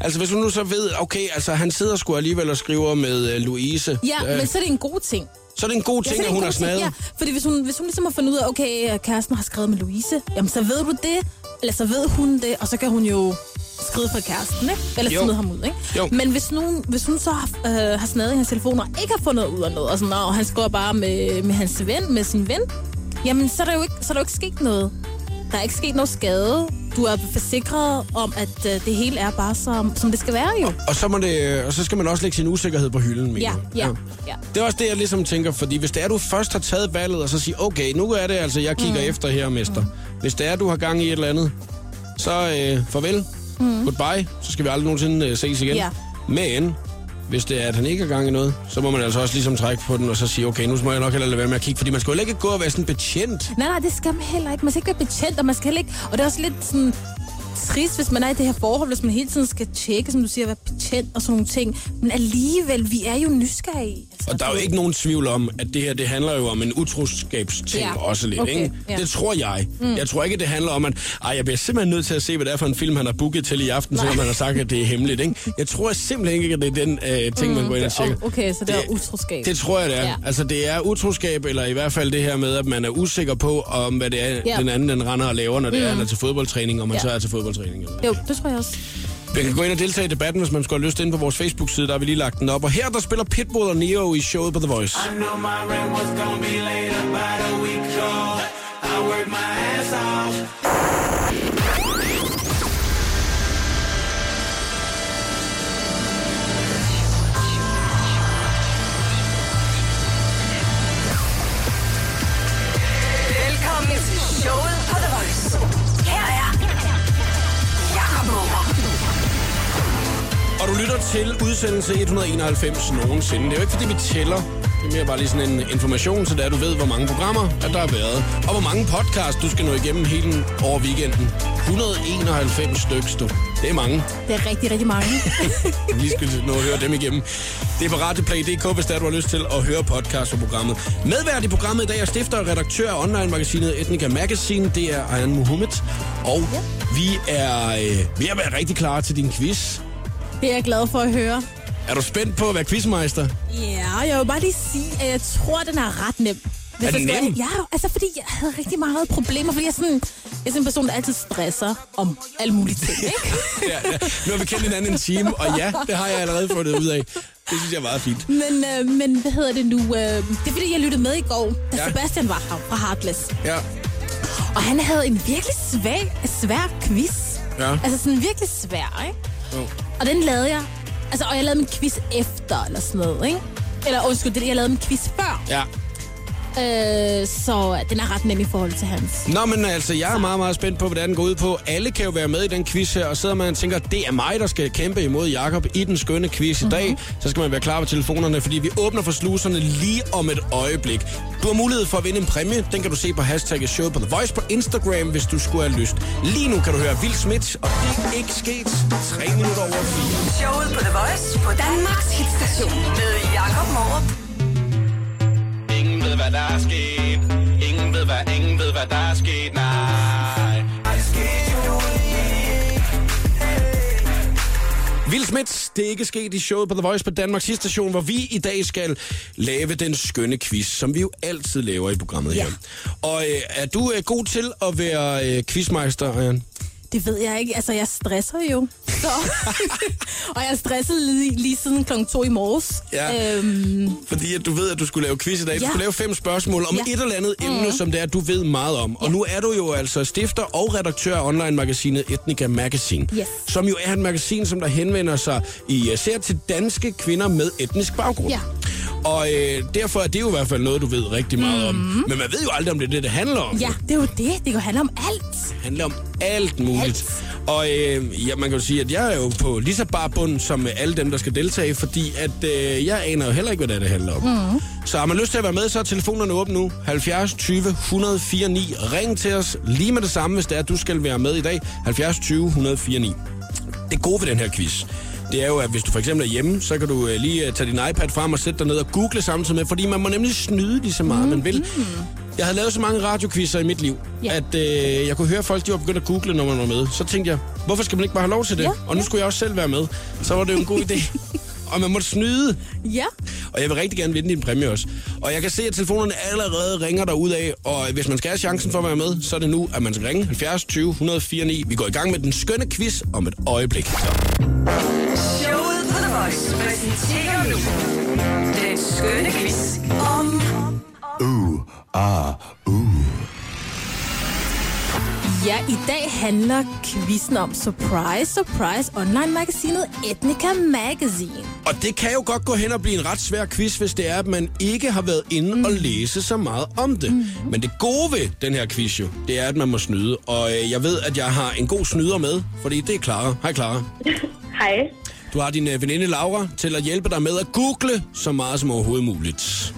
A: Altså hvis hun nu så ved, okay, altså han sidder sgu alligevel og skriver med uh, Louise.
B: Ja,
A: øh,
B: men så er det en god ting.
A: så er det en god ting,
B: ja,
A: at hun har snadet.
B: Ja, fordi hvis hun, hvis hun ligesom har fundet ud af, okay, kæresten har skrevet med Louise, jamen så ved du det, eller så ved hun det, og så kan hun jo skrive for kæresten, ikke? Eller
A: Jo.
B: smide ham ud, ikke?
A: Jo.
B: Men hvis, nogen, hvis hun så har, øh, har snadet i hans telefon og ikke har fundet ud af noget, og, sådan, og han skriver bare med, med hans ven, med sin ven, jamen så er der jo ikke, så er der jo ikke sket noget. Der er ikke sket noget skade. Du er forsikret om, at øh, det hele er bare som, som det skal være jo.
A: Og så, må det, og så skal man også lægge sin usikkerhed på hylden, mener
B: Ja,
A: jeg.
B: ja, ja.
A: Det er også det, jeg ligesom tænker, fordi hvis det er, du først har taget valget, og så siger, okay, nu er det altså, jeg kigger mm. efter her, mester. Hvis det er, du har gang i et eller andet, så øh, farvel, mm. goodbye, så skal vi aldrig nogensinde øh, ses igen.
B: Ja.
A: Men hvis det er, at han ikke har gang i noget, så må man altså også ligesom trække på den, og så sige, okay, nu må jeg nok heller lade være med at kigge, fordi man skal jo ikke gå og være sådan betjent.
B: Nej, nej, det skal man heller ikke. Man skal ikke være betjent, og man skal heller ikke... Og det er også lidt sådan trist, hvis man er i det her forhold, hvis man hele tiden skal tjekke, som du siger, at være betjent og sådan nogle ting. Men alligevel, vi er jo nysgerrige. Altså,
A: Og der er jo ikke nogen tvivl om, at det her, det handler jo om en utroskabsting
B: Ja.
A: også lidt,
B: Okay,
A: ikke?
B: ja.
A: Det tror jeg. Mm. Jeg tror ikke, det handler om, at ej, jeg bliver simpelthen nødt til at se, hvad det er for en film, han har booket til i aften, selvom han har sagt, at det er hemmeligt, ikke? Jeg tror simpelthen ikke, at det er den øh, ting, man går ind og tjekker.
B: Okay, så det er utroskab.
A: Det tror jeg, det er. Ja. Altså, det er utroskab, eller i hvert fald det her med, at man er usikker på, om hvad det er, ja. Den anden den render og laver, når det mm. er, han er til fodboldtræning, og man ja. Så er til fodboldtræning. Eller.
B: Jo, det tror jeg også.
A: Man kan gå ind og deltage i debatten, hvis man skulle have lyst ind på vores Facebook-side, der har vi lige lagt den op. Og her, der spiller Pitbull og Neo i showet på The Voice.
E: I know my rent was gonna be late about a week ago. I worked my ass off.
A: Og du lytter til udsendelse 191 nogensinde. Det er jo ikke, fordi vi tæller. Det er mere bare lige sådan en information, så der du ved, hvor mange programmer at der har været. Og hvor mange podcast, du skal nå igennem hele over weekenden. 191 stykker, du. Det er mange.
B: Det er rigtig, rigtig mange.
A: Vi skal nå at høre dem igennem. Det er på radioplay.dk, hvis der du har lyst til at høre podcast på programmet. Medvært i programmet i dag er stifter og redaktør af online-magasinet Ethnica Magazine. Det er Ayan Mohammed. Og ja. vi er øh, ved at være rigtig klar til din quiz.
B: Det er jeg glad for at høre.
A: Er du spændt på at være quizmeister?
B: Ja, jeg vil bare lige sige, at jeg tror, den er ret nem. Hvis
A: Er den
B: jeg
A: nem?
B: Ja, altså fordi jeg havde rigtig meget problemer, fordi jeg er sådan, jeg er sådan en person, der altid stresser om alle mulige ting, ikke?
A: ja, ja. Nu har vi kendt hinanden en time, og ja, det har jeg allerede fundet ud af. Det synes jeg er meget fint.
B: Men, øh, men hvad hedder det nu? Øh, det er fordi, jeg lyttede med i går, da
A: ja.
B: Sebastian var her fra Heartless.
A: Ja.
B: Og han havde en virkelig svag, svær quiz.
A: Ja.
B: Altså sådan virkelig svær, ikke?
A: Jo.
B: Og den lavede jeg. Altså, og jeg lavede min quiz efter, eller sådan noget, ikke? Eller undskyld, det, jeg lavede min quiz før.
A: Ja.
B: Øh, så den er ret nem i forhold til hans.
A: Nå, men altså, jeg er meget, meget spændt på, hvordan den går ud på. Alle kan jo være med i den quiz her, og sidder man og tænker, det er mig, der skal kæmpe imod Jakob i den skønne quiz i dag. Så skal man være klar på telefonerne, fordi vi åbner for sluserne lige om et øjeblik. Du har mulighed for at vinde en præmie. Den kan du se på hashtagget showet på The Voice på Instagram, hvis du skulle have lyst. Lige nu kan du høre Will Smith, og det er ikke sket. 3 minutter over 4.
C: Showet på The Voice på Danmarks hitstation med Jakob Morup.
E: Ingen ved, hvad der er sket. hvad der er sket, nej.
A: Will Smith, det er ikke sket i showet på The Voice på Danmarks station, hvor vi i dag skal lave den skønne quiz, som vi jo altid laver i programmet
B: Ja.
A: her. Og øh, er du øh, god til at være øh, quizmeister, Jan?
B: Det ved jeg ikke. Altså, jeg stresser jo. Så. og jeg stressede lige, lige siden kl. 2 i morges.
A: Ja.
B: Øhm,
A: Fordi at du ved, at du skulle lave quiz i dag. Du
B: Ja.
A: skulle lave fem spørgsmål om
B: Ja.
A: et eller andet emne, som det er, du ved meget om. Og nu er du jo altså stifter og redaktør af online-magasinet Ethnica Magazine.
B: Yes.
A: Som jo er et magasin, som der henvender sig især til danske kvinder med etnisk baggrund.
B: Ja.
A: Og øh, derfor er det jo i hvert fald noget, du ved rigtig meget om. Men man ved jo aldrig, om det er det, det handler om.
B: ja, det er jo det. Det kan handle om alt.
A: Handler om alt muligt.
B: Alt.
A: Og øh, ja, man kan jo sige, at jeg er jo på lige så bare bund som alle dem, der skal deltage, fordi at øh, jeg aner jo heller ikke, hvad det, er, det handler om. Mm. Så har man lyst til at være med, så er telefonerne åbne nu. 70 20 104 9. Ring til os lige med det samme, hvis det er, at du skal være med i dag. 70 20 104 9. Det gode ved den her quiz, det er jo, at hvis du for eksempel er hjemme, så kan du øh, lige øh, tage din iPad frem og sætte dig ned og google samtidig med, fordi man må nemlig snyde lige så meget, man vil. Jeg havde lavet så mange radioquizzer i mit liv,
B: Ja.
A: at øh, jeg kunne høre, folk de var begyndt at google, når man var med. Så tænkte jeg, hvorfor skal man ikke bare have lov til det?
B: Ja,
A: og nu skulle jeg også selv være med. Så var det jo en god idé. og man måtte snyde.
B: Ja.
A: Og jeg vil rigtig gerne vinde din præmie også. Og jeg kan se, at telefonerne allerede ringer der ud af. Og hvis man skal have chancen for at være med, så er det nu, at man skal ringe 70 20 104 9. Vi går i gang med den skønne quiz om et øjeblik.
C: Showet på The Voice præsenterer nu den skønne quiz om
B: Ja, i dag handler quizzen om Surprise, Surprise, online-magasinet Ethnica Magazine.
A: Og det kan jo godt gå hen og blive en ret svær quiz, hvis det er, at man ikke har været inde mm. og læse så meget om det. Mm. Men det gode ved den her quiz jo, det er, at man må snyde. Og øh, jeg ved, at jeg har en god snyder med, fordi det er Clara. Hej Clara.
H: Hej.
A: Du har din øh, veninde Laura til at hjælpe dig med at google så meget som overhovedet muligt.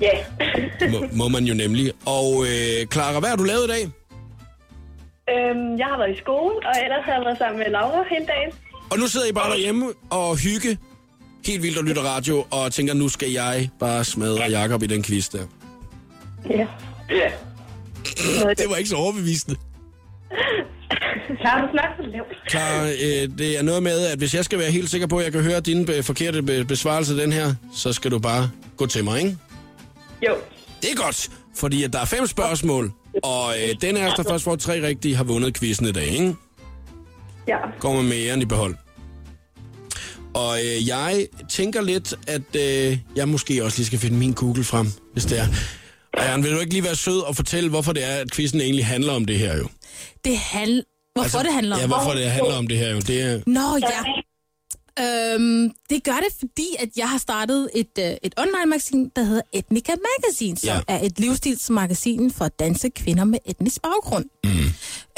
H: Ja.
A: Må, må man jo nemlig. Og øh, Clara, hvad har du lavet i dag?
H: øhm, jeg har været i skole, og ellers har jeg været sammen med Laura hele dagen.
A: Og nu sidder I bare derhjemme og hygge helt vildt og lytter radio, og tænker, nu skal jeg bare smadre Jakob i den quiz der.
H: Ja. Ja.
A: Det var ikke så overbevisende.
H: Klar, du snakker så lavt.
A: Klar, øh, det er noget med, at hvis jeg skal være helt sikker på, at jeg kan høre din be- forkerte be- besvarelse den her, så skal du bare gå til mig, ikke?
H: Jo.
A: Det er godt, fordi at der er fem spørgsmål, og øh, den os, der først får tre rigtige, har vundet quizzen i dag, ikke?
H: Ja.
A: Går man med æren i behold. Og øh, jeg tænker lidt, at øh, jeg måske også lige skal finde min Google frem, hvis det er. Og Jan, vil du ikke lige være sød og fortælle, hvorfor det er, at quizzen egentlig handler om det her jo?
B: Det handler... Hvorfor altså, det handler om?
A: Ja, hvorfor det handler om det her jo. Det er,
B: Nå, ja. Øhm, det gør det, fordi at jeg har startet et, øh, et online-magasin, der hedder Ethnica Magazine, som
A: Ja.
B: er et livsstilsmagasin for danske kvinder med etnisk baggrund. Mm.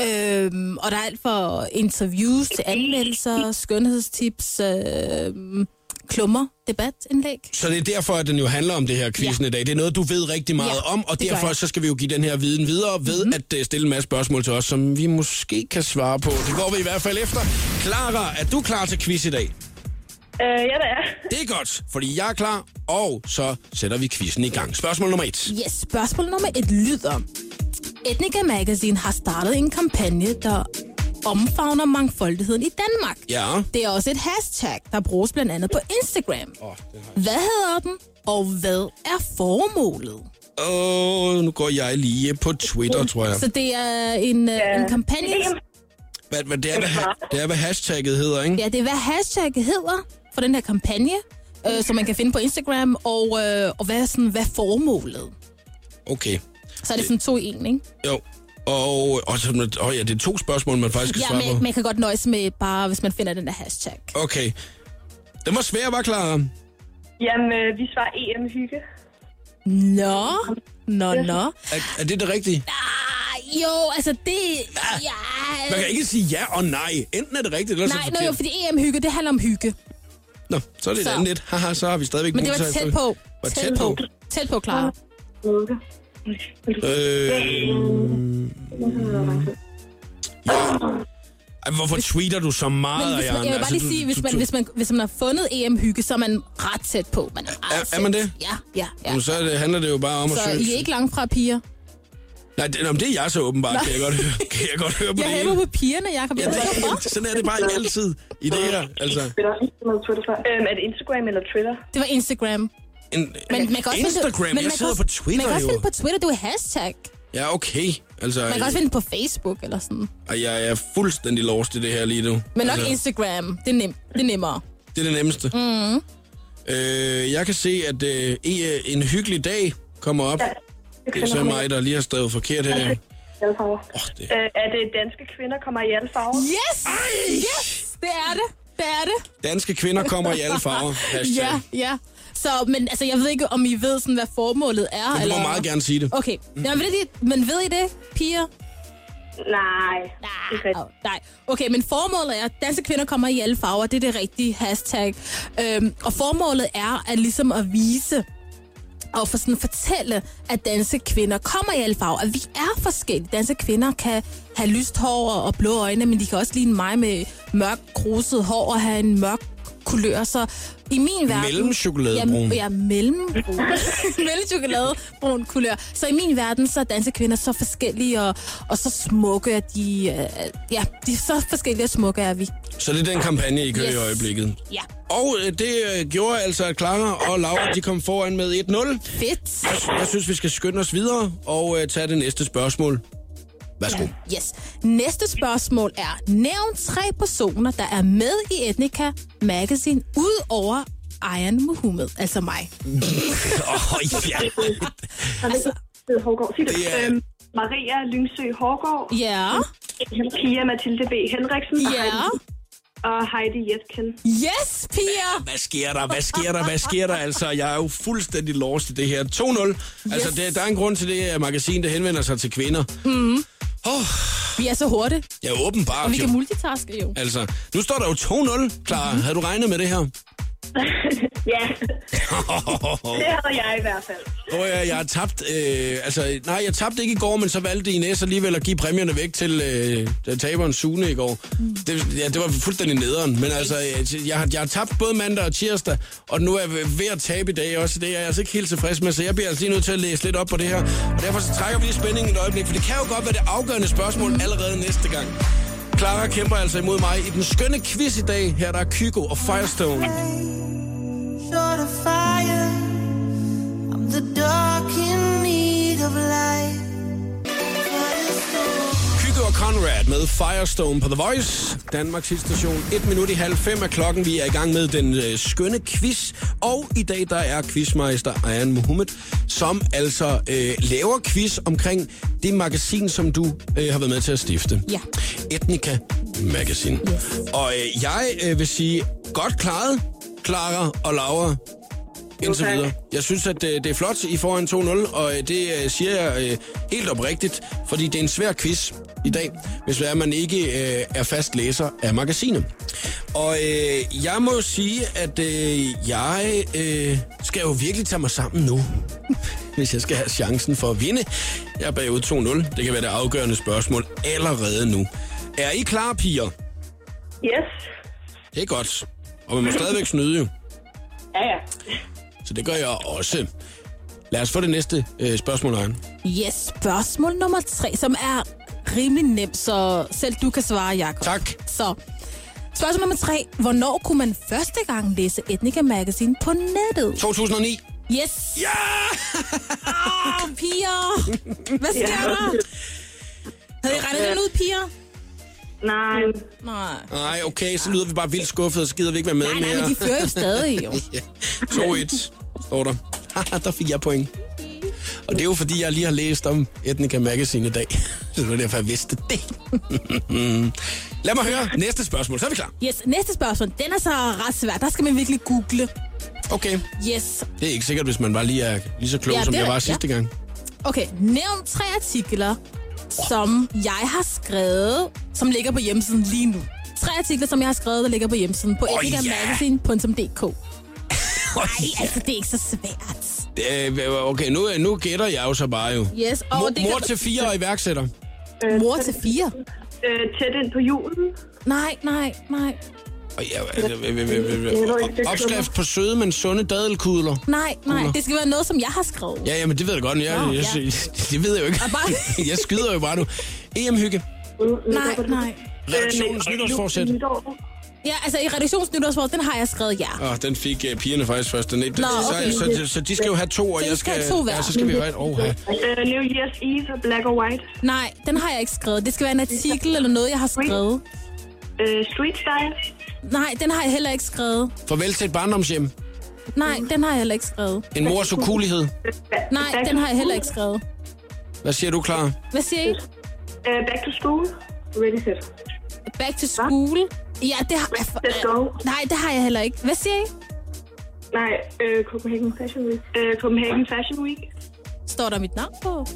B: Øhm, og der er alt fra interviews til anmeldelser, skønhedstips, øhm, klummer, debatindlæg.
A: Så det er derfor, at den jo handler om det her quizzen
B: Ja.
A: i dag. Det er noget, du ved rigtig meget
B: Ja,
A: om, og derfor så skal vi jo give den her viden videre ved
B: Mhm.
A: mm-hmm. at uh, stille en masse spørgsmål til os, som vi måske kan svare på. Det går vi i hvert fald efter. Clara, er du klar til quiz i dag?
H: Øh, ja, det er.
A: Det er godt, fordi jeg er klar, og så sætter vi quizzen i gang. Spørgsmål nummer et.
B: Yes, spørgsmål nummer et lyder. Ethnica Magazine har startet en kampagne, der omfavner mangfoldigheden i Danmark.
A: Ja.
B: Det er også et hashtag, der bruges blandt andet på Instagram.
A: Har
B: Hvad hedder den, og hvad er formålet?
A: Åh, nu går jeg lige på Twitter, tror jeg.
B: Så det er en, ja. en kampagne...
A: Hvad, hvad, det, er, hvad, det er, hvad hashtagget hedder, ikke?
B: Ja, det er, hvad hashtagget hedder for den her kampagne, øh, som man kan finde på Instagram, og, øh, og hvad er, sådan, hvad er formålet?
A: Okay,
B: Så er det sådan to i en, ikke?
A: jo. Og, og, så, og ja, det er to spørgsmål, man faktisk skal
B: Ja,
A: svare
B: men
A: på.
B: man kan godt nøjes med bare, hvis man finder den der hashtag.
A: Okay. Den var svær, var Clara?
H: Jamen, øh, vi svarer EM-hygge.
B: Nå, nå, nå.
A: Er, er det det rigtige?
B: Ah, jo, altså det... Ja,
A: Man kan ikke sige ja og nej. Enten er det rigtigt, eller så er
B: Nej,
A: det
B: nå, jo,
A: forkert.
B: fordi EM-hygge, det handler om hygge.
A: Nå, så er det et
B: Så.
A: andet lidt. Haha, så har vi stadigvæk
B: Men det var tæt på.
A: Var tæt på.
B: Tæt på, Clara.
A: Øh, ja. Ej, hvorfor tweeter du så meget,
B: Men hvis man, jeg vil bare
A: Altså,
B: lige sige, hvis man, hvis, man, hvis man har fundet EM-hygge, så er man ret tæt på. Man er, ret
A: Er- er man
B: tæt.
A: det?
B: Ja, ja, ja.
A: Jamen, så er det, handler det jo bare om at
B: Så
A: søge.
B: I er ikke langt fra piger?
A: Nej, det, men det er jeg så åbenbart, kan jeg godt høre, kan jeg godt høre på
B: Jeg
A: det
B: hæmmer
A: hele.
B: på pigerne, Jacob.
A: Ja,
B: Jeg
A: det, sådan er det bare altid i det her. Altså,
H: Øhm, er det Instagram eller Twitter?
B: Det var Instagram.
A: en,
B: Men man kan også finde
A: Instagram,
B: men
A: jeg
B: man
A: sidder på
B: også, Man
A: Twitter
B: kan også finde på Twitter, det er hashtag.
A: Ja, okay. Altså,
B: Man kan også finde på Facebook eller sådan.
A: og jeg er fuldstændig lost i det her lige nu.
B: Men nok
A: altså,
B: Instagram, det er, nem, det er nemmere.
A: Det er det nemmeste. Mm. Øh, jeg kan se, at øh, i, øh, en hyggelig dag kommer op. Det er så mig, der lige har skrevet forkert her.
H: Alle farver.
A: Oh, det.
H: Øh, er det danske kvinder kommer i alle farver?
B: Yes! Yes! Det er det. Det er det.
A: Danske kvinder kommer i alle farver. Hashtag.
B: Ja, ja. Så, men altså, jeg ved ikke, om I ved, sådan, hvad formålet er.
A: Men du må
B: eller...
A: meget gerne sige det.
B: Okay, Jamen, ved I, men ved I det, piger?
H: Nej.
B: Nej, nej. Okay, men formålet er, at danske kvinder kommer i alle farver. Det er det rigtige hashtag. Øhm, og formålet er at ligesom at vise og for sådan fortælle, at danske kvinder kommer i alle farver. At vi er forskellige. Danske kvinder kan have lyst hår og blå øjne, men de kan også ligne mig med mørk, kruset hår og have en mørk kulør. Så i min verden...
A: Mellemchokoladebrun.
B: Ja, ja mellem mellemchokoladebrun kulør. Så i min verden, så er danske kvinder så forskellige og, og så smukke, at de... Øh, ja, de er så forskellige og smukke er vi.
A: Så det er den kampagne, I kører
B: Yes.
A: i øjeblikket.
B: Ja,
A: Og øh, det øh, gjorde altså, at Clara og Laura de kom foran med 1-0.
B: fedt.
A: Jeg synes, vi skal skynde os videre og øh, tage det næste spørgsmål. Værsgo.
B: Yes. Næste spørgsmål er, nævn tre personer, der er med i Etnica Magazine, ud over Ayan Mohammed, altså mig.
A: Åh, oh, ja.
B: Altså,
H: Det er
A: er-
H: Øhm, Maria Lyngsø Hårgaard.
B: ja,
H: Pia Mathilde B. Henriksen.
B: ja.
H: Heidi- Og Heidi Jetkin.
B: Yes, Pia!
A: Hvad sker der? Hvad sker der? Hvad sker der? Altså, jeg er jo fuldstændig lost i det her. 2-0. Altså, det, der er en grund til det at magasin, der henvender sig til kvinder.
B: Vi er så hurtige,
A: Ja, åbenbart
B: og vi
A: jo.
B: kan multitaske jo.
A: Altså, nu står der jo 2-0, Clara.
B: Mhm.
A: Havde du regnet med det her?
H: Ja, det havde jeg i hvert fald.
A: Åh ja, jeg har tabt. Øh, altså, nej, jeg tabte ikke i går, men så valgte Ines alligevel at give præmierne væk til øh, taberen Sune i går. Det, ja, det var fuldstændig nederen. Men altså, jeg, jeg, har, jeg har tabt både mandag og tirsdag, og nu er jeg ved at tabe i dag også. Det er jeg altså ikke helt tilfreds med, så jeg bliver altså lige nødt til at læse lidt op på det her. Og derfor så trækker vi lige spændingen et øjeblik, for det kan jo godt være det afgørende spørgsmål allerede næste gang. Clara kæmper altså imod mig i den skønne quiz i dag. Her der er Kygo og Firestone.
G: Short of fire, I'm the dark in need of light.
A: Kygo og Conrad med Firestone på The Voice. Danmarks station. Et minut i halv fem er klokken. Vi er i gang med den øh, skønne quiz. Og i dag der er quizmeister Ayan Mohammed, som altså øh, laver quiz omkring det magasin, som du øh, har været med til at stifte.
B: Ja.
A: Etnica Magazine.
B: Yes.
A: Og øh, jeg øh, vil sige, godt klaret, Clara og Laura. Indtil videre. Jeg synes, at øh, det er flot, I får en 2-0, og øh, det øh, siger jeg helt oprigtigt, fordi det er en svær quiz i dag, hvis det er, man ikke øh, er fast læser af magasinet. Og øh, jeg må sige, at øh, jeg øh, skal jo virkelig tage mig sammen nu, hvis jeg skal have chancen for at vinde. Jeg er bagud 2-0. Det kan være det afgørende spørgsmål allerede nu. Er I klar, piger?
H: Yes.
A: Det er godt. Og man må stadigvæk snyde jo.
H: Ja, ja.
A: Så det gør jeg også. Lad os få det næste øh, spørgsmål, Ejn.
B: Yes, spørgsmål nummer tre, som er rimelig nemt, så selv du kan svare, Jacob.
A: Tak.
B: Så, spørgsmål nummer tre. Hvornår kunne man første gang læse Etnica Magazine på nettet?
A: 2009.
B: Yes!
A: Ja!
B: Åh, piger! Hvad sker der? Havde I regnet den ud, piger?
H: Nej.
B: Nej.
A: Nej, okay, så lyder vi bare vildt skuffet, og så gider vi ikke være med
B: Nej, nej,
A: mere.
B: men de fører jo stadig, jo.
A: Ja. 2-1, står der. Der fik jeg point. Og det er jo fordi, jeg lige har læst om Etnica Magazine i dag. Så det var derfor, jeg vidste det. Lad mig høre næste spørgsmål, så er vi klar.
B: Yes, næste spørgsmål. Den er så ret svær. Der skal man virkelig google.
A: Okay,
B: Yes.
A: det er ikke sikkert, hvis man bare lige er lige så klog,
B: Ja,
A: som
B: det er-
A: jeg var
B: ja.
A: sidste gang.
B: Okay, nævn tre artikler, som jeg har skrevet, som ligger på hjemmesiden lige nu. Tre artikler, som jeg har skrevet, der ligger på hjemmesiden på oh,
A: ja.
B: eticamagazine.dk.
A: Oh,
B: Nej, altså, det er ikke så svært.
A: Øh, okay, nu, nu gætter jeg jo så bare jo.
B: Yes, og
A: Mor,
B: det
A: mor til fire og iværksætter.
H: Øh,
B: Mor til fire?
H: Øh, tæt ind på julen.
B: Nej, nej, nej.
A: Ja, Opskrift på søde, men sunde dadelkudler.
B: Nej, nej, det skal være noget, som jeg har skrevet.
A: Ja, ja, men det ved jeg godt. Jeg,
B: Nå,
A: jeg,
B: ja.
A: jeg, det ved jeg jo ikke.
B: Bare-
A: jeg skyder jo bare nu. EM-hygge.
B: Nej, nej.
A: Redaktionens nytårsforsæt.
B: Ja, altså i redaktionsnytårsforsæt, den har jeg skrevet ja.
A: Åh, den fik uh, pigerne faktisk først. Den,
B: Nå,
A: så,
B: okay.
A: så, så, så, de skal jo have to, og
B: Så
A: jeg
B: skal
A: skal...
B: have to
A: ja, så skal vi jo have et oh, her.
H: Uh, New Year's Eve Black or White.
B: Nej, den har jeg ikke skrevet. Det skal være en artikel eller noget, jeg har skrevet.
H: Uh, street Style.
B: Nej, den har jeg heller ikke skrevet.
A: Farvel til et barndomshjem.
B: Nej, den har jeg heller ikke skrevet.
A: En mors ukulighed.
B: Nej, den har jeg heller ikke skrevet.
A: Hvad siger du, klar?
B: Hvad siger I?
H: Uh, back to School. Ready Set.
B: Back to school? Ja, det har jeg...
H: Let's go.
B: Nej, det har jeg heller ikke. Hvad siger I?
H: Nej, uh, Copenhagen Fashion Week. Uh, Copenhagen Fashion Week.
B: Står der mit navn på?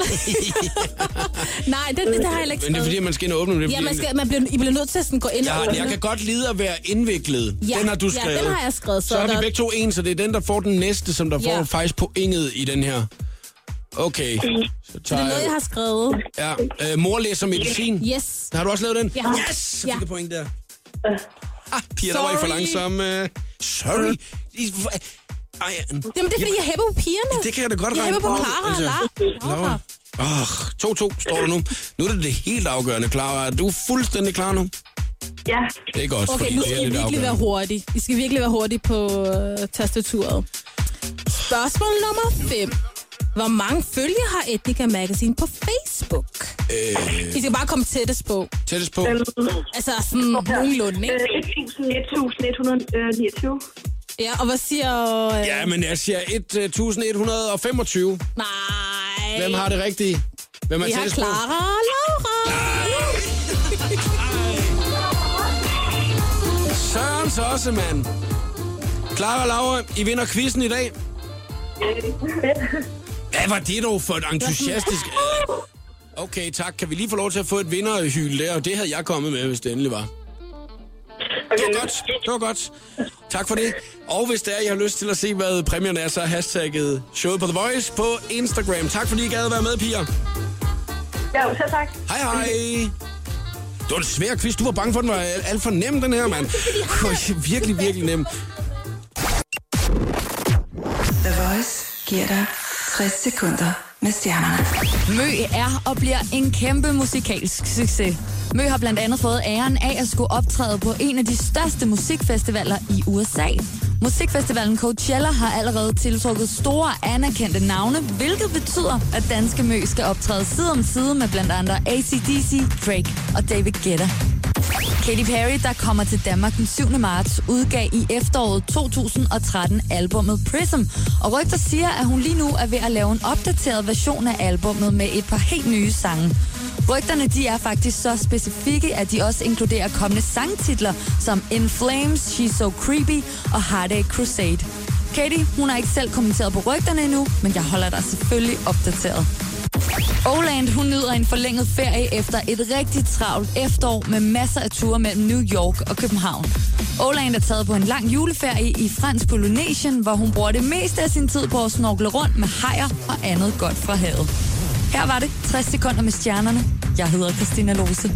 B: Nej, det, det, det har jeg heller ikke
A: Men det er fordi, man skal ind og åbne. Det er,
B: Ja, man skal, man bliver, I bliver nødt til at sådan gå ind
A: jeg,
B: og åbne.
A: jeg kan godt lide at være indviklet.
B: Ja,
A: den har du
B: ja,
A: skrevet.
B: den har jeg skrevet,
A: Så,
B: så
A: har vi
B: der-
A: begge to en, så det er den, der får den næste, som der får
B: Ja.
A: faktisk pointet i den her. Okay. Så
B: Så det
A: tager
B: er noget, jeg har skrevet.
A: Ja, øh, mor læser medicin.
B: Yes.
A: Har du også lavet den?
B: Ja.
A: Yes! Så
B: Ja.
A: fik jeg point der. Ah, piger, der var I for
B: Sorry.
A: langsomme. Sorry. Ej,
B: Jamen, det er fordi, jeg hæpper på pigerne.
A: det kan jeg da godt
B: Jeg
A: regne
B: hæpper på. Clara og
A: Altså. Laura. Åh, 2-2 står der nu. Nu er det det helt afgørende, Clara. Er du fuldstændig klar nu?
H: Ja.
A: Det er godt,
B: Okay,
A: fordi
B: nu
A: det
B: skal
A: er
B: I virkelig være hurtige. I skal virkelig være hurtige på øh, tastaturet. Spørgsmål nummer 5. Hvor mange følgere har Etnica Magazine på Facebook?
A: Øh,
B: I skal bare komme tættest på.
A: tættest på.
B: Altså sådan nogenlunde, ikke?
H: Uh, 1129.
B: Ja, og hvad siger... Øh...
A: Ja, men jeg siger 1125.
B: Nej.
A: Hvem har det rigtige? Hvem er
B: Vi har
A: tættest på?
B: Clara og Laura.
A: Søren også, mand. Clara og Laura, I vinder quizzen i dag. Hvad var det dog for et entusiastisk... Okay, tak. Kan vi lige få lov til at få et vinderhyl der? Og det havde jeg kommet med, hvis det endelig var. Det var godt. Det var godt. Tak for det. Og hvis det er, I har lyst til at se, hvad præmierne er, så hashtagget showet på The Voice på Instagram. Tak fordi I gad at være med, piger.
H: Ja, så tak.
A: Hej hej. Det var en svær quiz. Du var bange for, at den var alt for nem, den her, mand. Virkelig, virkelig nem.
C: The Voice giver dig 60 sekunder med stjernerne.
F: Mø er og bliver en kæmpe musikalsk succes. Mø har blandt andet fået æren af at skulle optræde på en af de største musikfestivaler i USA. Musikfestivalen Coachella har allerede tiltrukket store anerkendte navne, hvilket betyder, at danske Mø skal optræde side om side med blandt andre ACDC, Drake og David Guetta. Katy Perry, der kommer til Danmark den 7. marts, udgav i efteråret 2013 albummet Prism. Og rygter siger, at hun lige nu er ved at lave en opdateret version af albummet med et par helt nye sange. Rygterne de er faktisk så specifikke, at de også inkluderer kommende sangtitler som In Flames, She's So Creepy og Heartache Crusade. Katy, hun har ikke selv kommenteret på rygterne endnu, men jeg holder dig selvfølgelig opdateret. Oland, hun nyder en forlænget ferie efter et rigtig travlt efterår med masser af ture mellem New York og København. Oland er taget på en lang juleferie i fransk Polynesien, hvor hun bruger det meste af sin tid på at snorkle rundt med hajer og andet godt fra havet. Her var det 60 sekunder med stjernerne. Jeg hedder Christina Lose.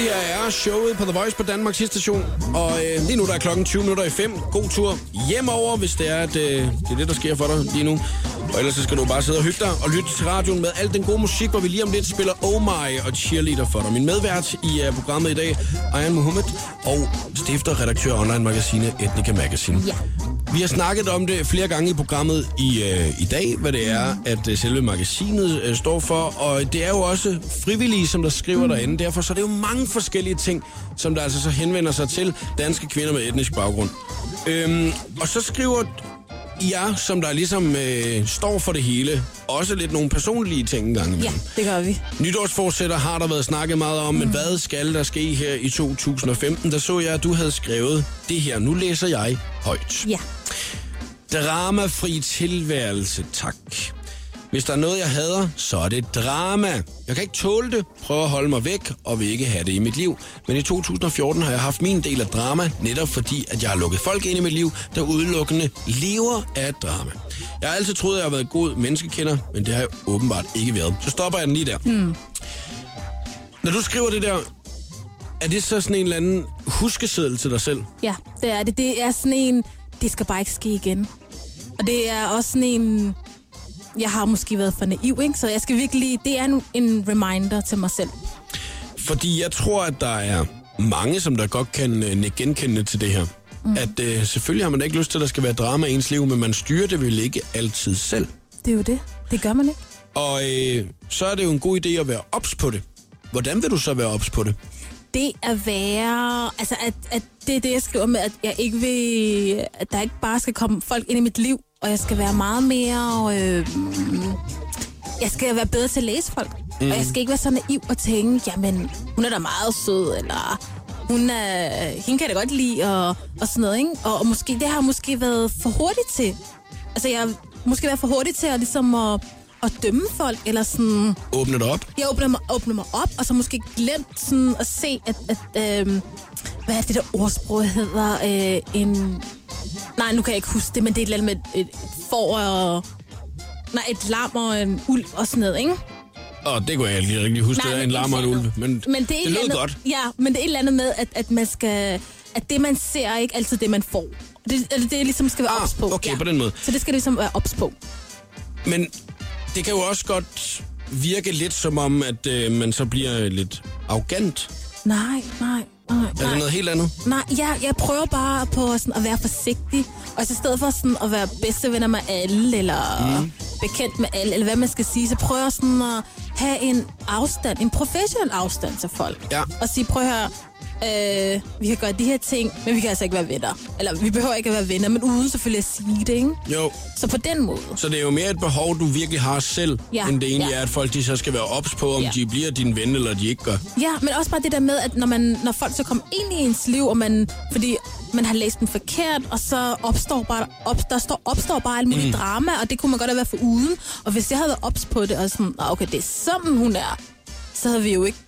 A: Det her er showet på The Voice på Danmarks station. Og øh, lige nu der er klokken 20 minutter i 5. God tur hjemover, hvis det er, at øh, det er det, der sker for dig lige nu. Og ellers så skal du bare sidde og hygge dig og lytte til radioen med al den gode musik, hvor vi lige om lidt spiller Oh My og Cheerleader for dig. Min medvært i uh, programmet i dag, Ayan Mohammed, og stifter og redaktør online-magasinet Etnica Magazine.
B: Ja.
A: Vi har snakket om det flere gange i programmet i, øh, i dag, hvad det er, at øh, selve magasinet øh, står for. Og det er jo også frivillige, som der skriver mm. derinde. Derfor så er det jo mange forskellige ting, som der altså så henvender sig til danske kvinder med etnisk baggrund. Øhm, og så skriver jer, som der ligesom øh, står for det hele, også lidt nogle personlige ting en gang
B: Ja, det gør vi.
A: Nytårsforsætter har der været snakket meget om, mm. men hvad skal der ske her i 2015? Der så jeg, at du havde skrevet det her. Nu læser jeg højt.
B: Ja.
A: Dramafri tilværelse, tak. Hvis der er noget, jeg hader, så er det drama. Jeg kan ikke tåle det, prøver at holde mig væk og vil ikke have det i mit liv. Men i 2014 har jeg haft min del af drama, netop fordi, at jeg har lukket folk ind i mit liv, der udelukkende lever af drama. Jeg har altid troet, at jeg har været god menneskekender, men det har jeg åbenbart ikke været. Så stopper jeg den lige der. Hmm. Når du skriver det der, er det så sådan en eller anden huskeseddel til dig selv?
B: Ja, det er det. Det er sådan en, det skal bare ikke ske igen. Og det er også sådan en, jeg har måske været for naiv, ikke? Så jeg skal virkelig, det er en, en reminder til mig selv.
A: Fordi jeg tror, at der er mange, som der godt kan øh, genkende til det her. Mm. At øh, selvfølgelig har man ikke lyst til, at der skal være drama i ens liv, men man styrer det vel ikke altid selv.
B: Det er jo det. Det gør man ikke.
A: Og øh, så er det jo en god idé at være ops på det. Hvordan vil du så være ops på det?
B: Det at være, altså at, at det er det, jeg skriver med, at jeg ikke vil, at der ikke bare skal komme folk ind i mit liv, og jeg skal være meget mere, øh, jeg skal være bedre til at læse folk. Mm. Og jeg skal ikke være så naiv og tænke, jamen, hun er da meget sød, eller hun er, hende kan jeg da godt lide, og, og sådan noget, ikke? Og, og måske, det har måske været for hurtigt til. Altså, jeg har måske været for hurtigt til at, ligesom at, at dømme folk, eller sådan...
A: Åbne det op?
B: Jeg åbner mig, åbner mig op, og så måske glemt sådan at se, at, at øhm, hvad er det der ordsprog hedder? Øh, en... Nej, nu kan jeg ikke huske det, men det er et eller andet med et, et får og... Nej, et lam og en ulv og sådan noget, ikke?
A: Og det kunne jeg ikke rigtig huske, det er en larm og en ulv. Men,
B: men det, er et
A: det lød
B: andet,
A: godt.
B: Ja, men det er et eller andet med, at, at man skal... At det, man ser, er ikke altid det, man får. Det, det er ligesom skal være
A: Ah,
B: ops på.
A: okay, på den måde.
B: Så det skal ligesom være ops på.
A: Men det kan jo også godt virke lidt som om, at øh, man så bliver lidt arrogant.
B: Nej, nej, nej.
A: Er det
B: nej.
A: noget helt andet?
B: Nej, jeg, jeg prøver bare på sådan at være forsigtig. Og så i stedet for sådan at være bedste venner med alle, eller mm. bekendt med alle, eller hvad man skal sige, så prøver jeg sådan at have en afstand, en professionel afstand til folk.
A: Ja.
B: Og sige, prøv at høre, øh, vi kan gøre de her ting, men vi kan altså ikke være venner. Eller vi behøver ikke at være venner, men uden selvfølgelig at sige det, ikke?
A: Jo.
B: Så på den måde.
A: Så det er jo mere et behov, du virkelig har selv,
B: Ja,
A: end det egentlig
B: ja.
A: er, at folk de så skal være ops på, om
B: Ja.
A: de bliver din ven, eller de ikke gør.
B: Ja, men også bare det der med, at når, man, når folk så kommer ind i ens liv, og man, fordi man har læst den forkert, og så opstår bare, op, der står, opstår bare alt muligt mm. drama, og det kunne man godt have været for uden. Og hvis jeg havde været ops på det, og sådan, "Ah, okay, det er sådan, hun er, så havde vi jo ikke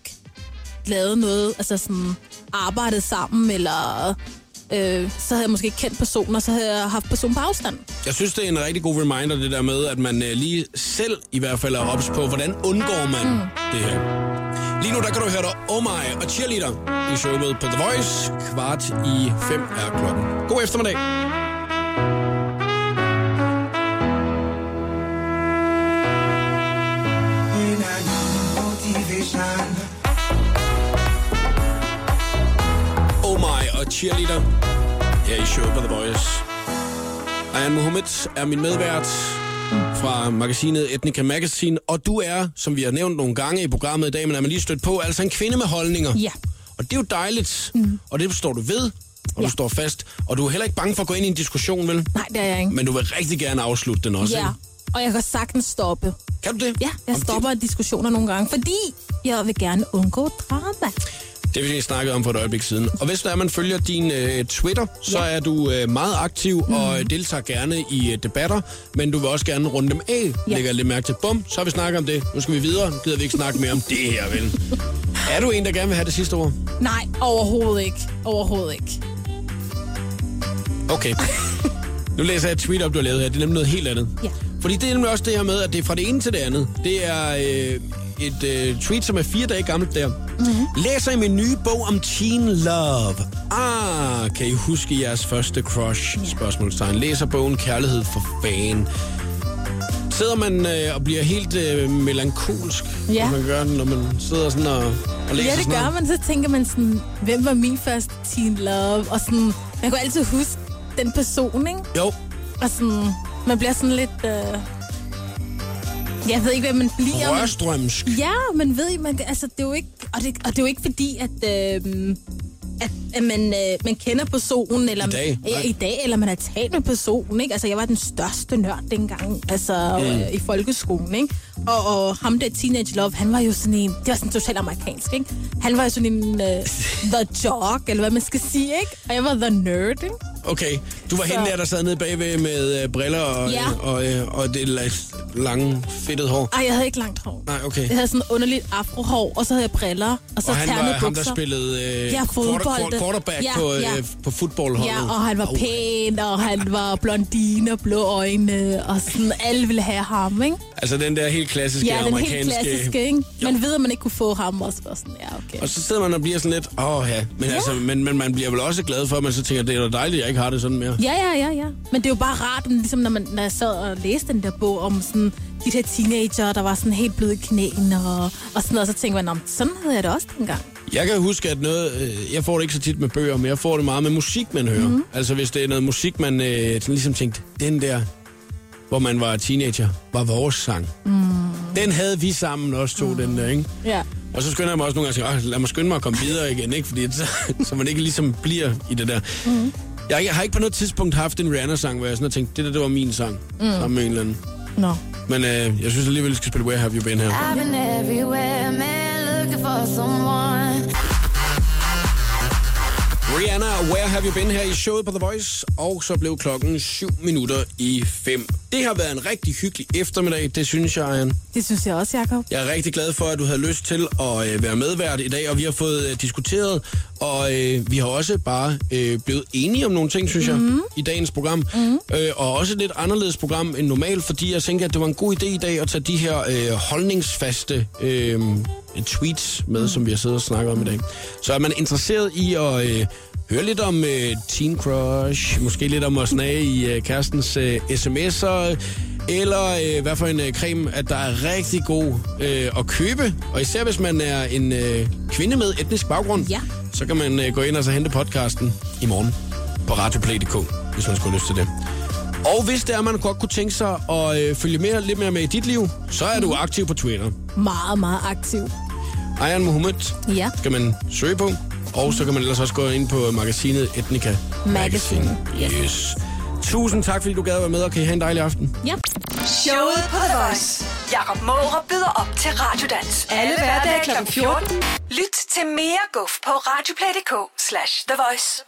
B: lavet noget, altså sådan arbejdet sammen, eller øh, så havde jeg måske ikke kendt personen, og så havde jeg haft personen på afstand.
A: Jeg synes, det er en rigtig god reminder, det der med, at man øh, lige selv i hvert fald er ops på, hvordan undgår man mm. det her. Lige nu, der kan du høre dig Oh My og Cheerleader i showet på The Voice. Kvart i fem er klokken. God eftermiddag. Cheerleader her i showet på The Voice. Ayan Mohammed er min medvært fra magasinet Ethnica Magazine, og du er, som vi har nævnt nogle gange i programmet i dag, men er man lige stødt på, altså en kvinde med holdninger.
B: Ja.
A: Og det er jo dejligt, mm. og det står du ved, og
B: Ja.
A: du står fast, og du er heller ikke bange for at gå ind i en diskussion, vel?
B: Nej, det er jeg ikke.
A: Men du vil rigtig gerne afslutte den også,
B: Ja,
A: ikke?
B: og jeg kan sagtens stoppe.
A: Kan du det?
B: Ja, jeg
A: Om
B: stopper diskussioner nogle gange, fordi jeg vil gerne undgå drama.
A: Det vi snakket om for et øjeblik siden. Og hvis der er, man følger din øh, Twitter, så
B: Ja.
A: er du øh, meget aktiv mm. og deltager gerne i øh, debatter, men du vil også gerne runde dem af, ja. Lægger lidt mærke til. Bum, så har vi snakket om det. Nu skal vi videre. Nu gider vi ikke snakke mere om det her, vel? Er du en, der gerne vil have det sidste ord?
B: Nej, overhovedet ikke. Overhovedet ikke.
A: Okay. Nu læser jeg et tweet op, du har lavet her. Det er nemlig noget helt andet.
B: Ja.
A: Fordi det er nemlig også det her med, at det er fra det ene til det andet. Det er øh, et øh, tweet, som er fire dage gammelt der. Mm-hmm. Læser i min nye bog om teen love. Ah, kan I huske jeres første crush? Ja. Spørgsmålstegn. Læser bogen Kærlighed for fan. Sidder man øh, og bliver helt øh, melankolsk,
B: Ja.
A: når man gør når man sidder sådan og, og læser
B: Ja, det gør man. Så tænker man sådan, hvem var min første teen love? Og sådan, man kan altid huske den person, ikke?
A: Jo,
B: Og sådan, man bliver sådan lidt... Øh... Jeg ved ikke, hvad man bliver. men-
A: rørstrømsk.
B: Ja, man ved man, altså, det er jo ikke, og det, og det er jo ikke fordi, at, øh, at, at man, øh, man kender personen, eller,
A: I dag?
B: Ja, i dag, eller man har talt med personen, ikke? Altså, jeg var den største nørd dengang, altså, mm. øh, i folkeskolen, ikke? Og, og ham der Teenage Love, han var jo sådan en, det var sådan totalt amerikansk, ikke? Han var jo sådan en uh, the jock, eller hvad man skal sige, ikke? Og jeg var the nerd, ikke?
A: Okay, du var
B: Så-
A: hende der, der sad nede bagved med øh, briller og,
B: Ja.
A: øh, og, øh, og det la- lange, fedtet hår.
B: Ej, jeg havde ikke langt hår.
A: Nej, okay.
B: Jeg havde sådan underligt afrohår, og så havde jeg briller, og så
A: Og han var
B: ternede
A: ham,
B: bukser.
A: der spillede øh,
B: Ja,
A: quarter, quarterback
B: Ja,
A: på,
B: ja.
A: øh, på fodboldholdet.
B: Ja, og han var
A: Au.
B: pæn, og han var blondine og blå øjne, og sådan, alle ville have ham, ikke?
A: Altså den der helt klassiske
B: Ja, den helt
A: amerikanske...
B: klassiske, ikke? Man ved, at man ikke kunne få ham også. Og sådan, ja, okay.
A: Og så sidder man og bliver sådan lidt, åh oh, ja. Men, ja. Altså, men, men man bliver vel også glad for, at man så tænker, det er da dejligt, at jeg ikke har det sådan mere.
B: Ja, ja, ja, ja. Men det er jo bare rart, ligesom når, man, når jeg sad og læste den der bog om sådan, de der teenager, der var sådan helt bløde i knæene og, og sådan noget. Og så tænkte man, "Nå, men sådan havde jeg det også dengang.
A: Jeg kan huske, at noget, øh, jeg får det ikke så tit med bøger, men jeg får det meget med musik, man hører.
B: Mhm.
A: Mm. Altså hvis det er noget musik, man øh, ligesom tænkte, den der, hvor man var teenager, var vores sang. Mm. Den havde vi sammen også to, mm. den der, ikke?
B: Ja.
A: Og så skynder jeg mig også nogle gange at sige, "Åh, lad mig skynde mig at komme videre igen, ikke? Fordi så, så man ikke ligesom bliver i det der. Mm. Jeg, jeg har ikke på noget tidspunkt haft en Rihanna-sang, hvor jeg sådan har tænkt, det der, det var min sang, mm. sammen med en eller anden.
B: Nå.
A: Men øh, jeg synes alligevel, vi skal spille Where Have You Been her.
G: I've been everywhere, man, looking for someone.
A: Rihanna, Where Have You Been her i showet på The Voice, og så blev klokken 7 minutter i 5. Det har været en rigtig hyggelig eftermiddag, det synes jeg, Jan.
B: Det synes jeg også, Jacob.
A: Jeg er rigtig glad for, at du havde lyst til at øh, være medvært i dag, og vi har fået øh, diskuteret, og øh, vi har også bare øh, blevet enige om nogle ting, synes jeg, mm. i dagens program. Mm. Øh, og også et lidt anderledes program end normalt, fordi jeg tænker, at det var en god idé i dag at tage de her øh, holdningsfaste øh, tweets med, mm. som vi har siddet og snakket om i dag. Så er man interesseret i at... Øh, Høre lidt om øh, teen crush, måske lidt om at snage i øh, kærestens øh, sms'er, eller øh, hvad for en øh, creme, at der er rigtig god øh, at købe. Og især hvis man er en øh, kvinde med etnisk baggrund,
B: Ja.
A: så kan man øh, gå ind og så hente podcasten i morgen på radioplay.dk, hvis man skulle have lyst til det. Og hvis det er, man godt kunne tænke sig at øh, følge mere, lidt mere med i dit liv, så er du aktiv på Twitter.
B: Meget, meget aktiv.
A: Ayan Mohammed
B: Ja.
A: skal man søge på. Og så kan man ellers også gå ind på magasinet Etnica
B: Magazine.
A: Yes. yes. Tusind tak, fordi du gad at være med, og kan I have en dejlig aften.
B: Ja.
C: Showet på The Voice. Jakob Måre byder op til Radiodans. Alle hverdage kl. 14. Lyt til mere guf på radioplay.dk slash The Voice.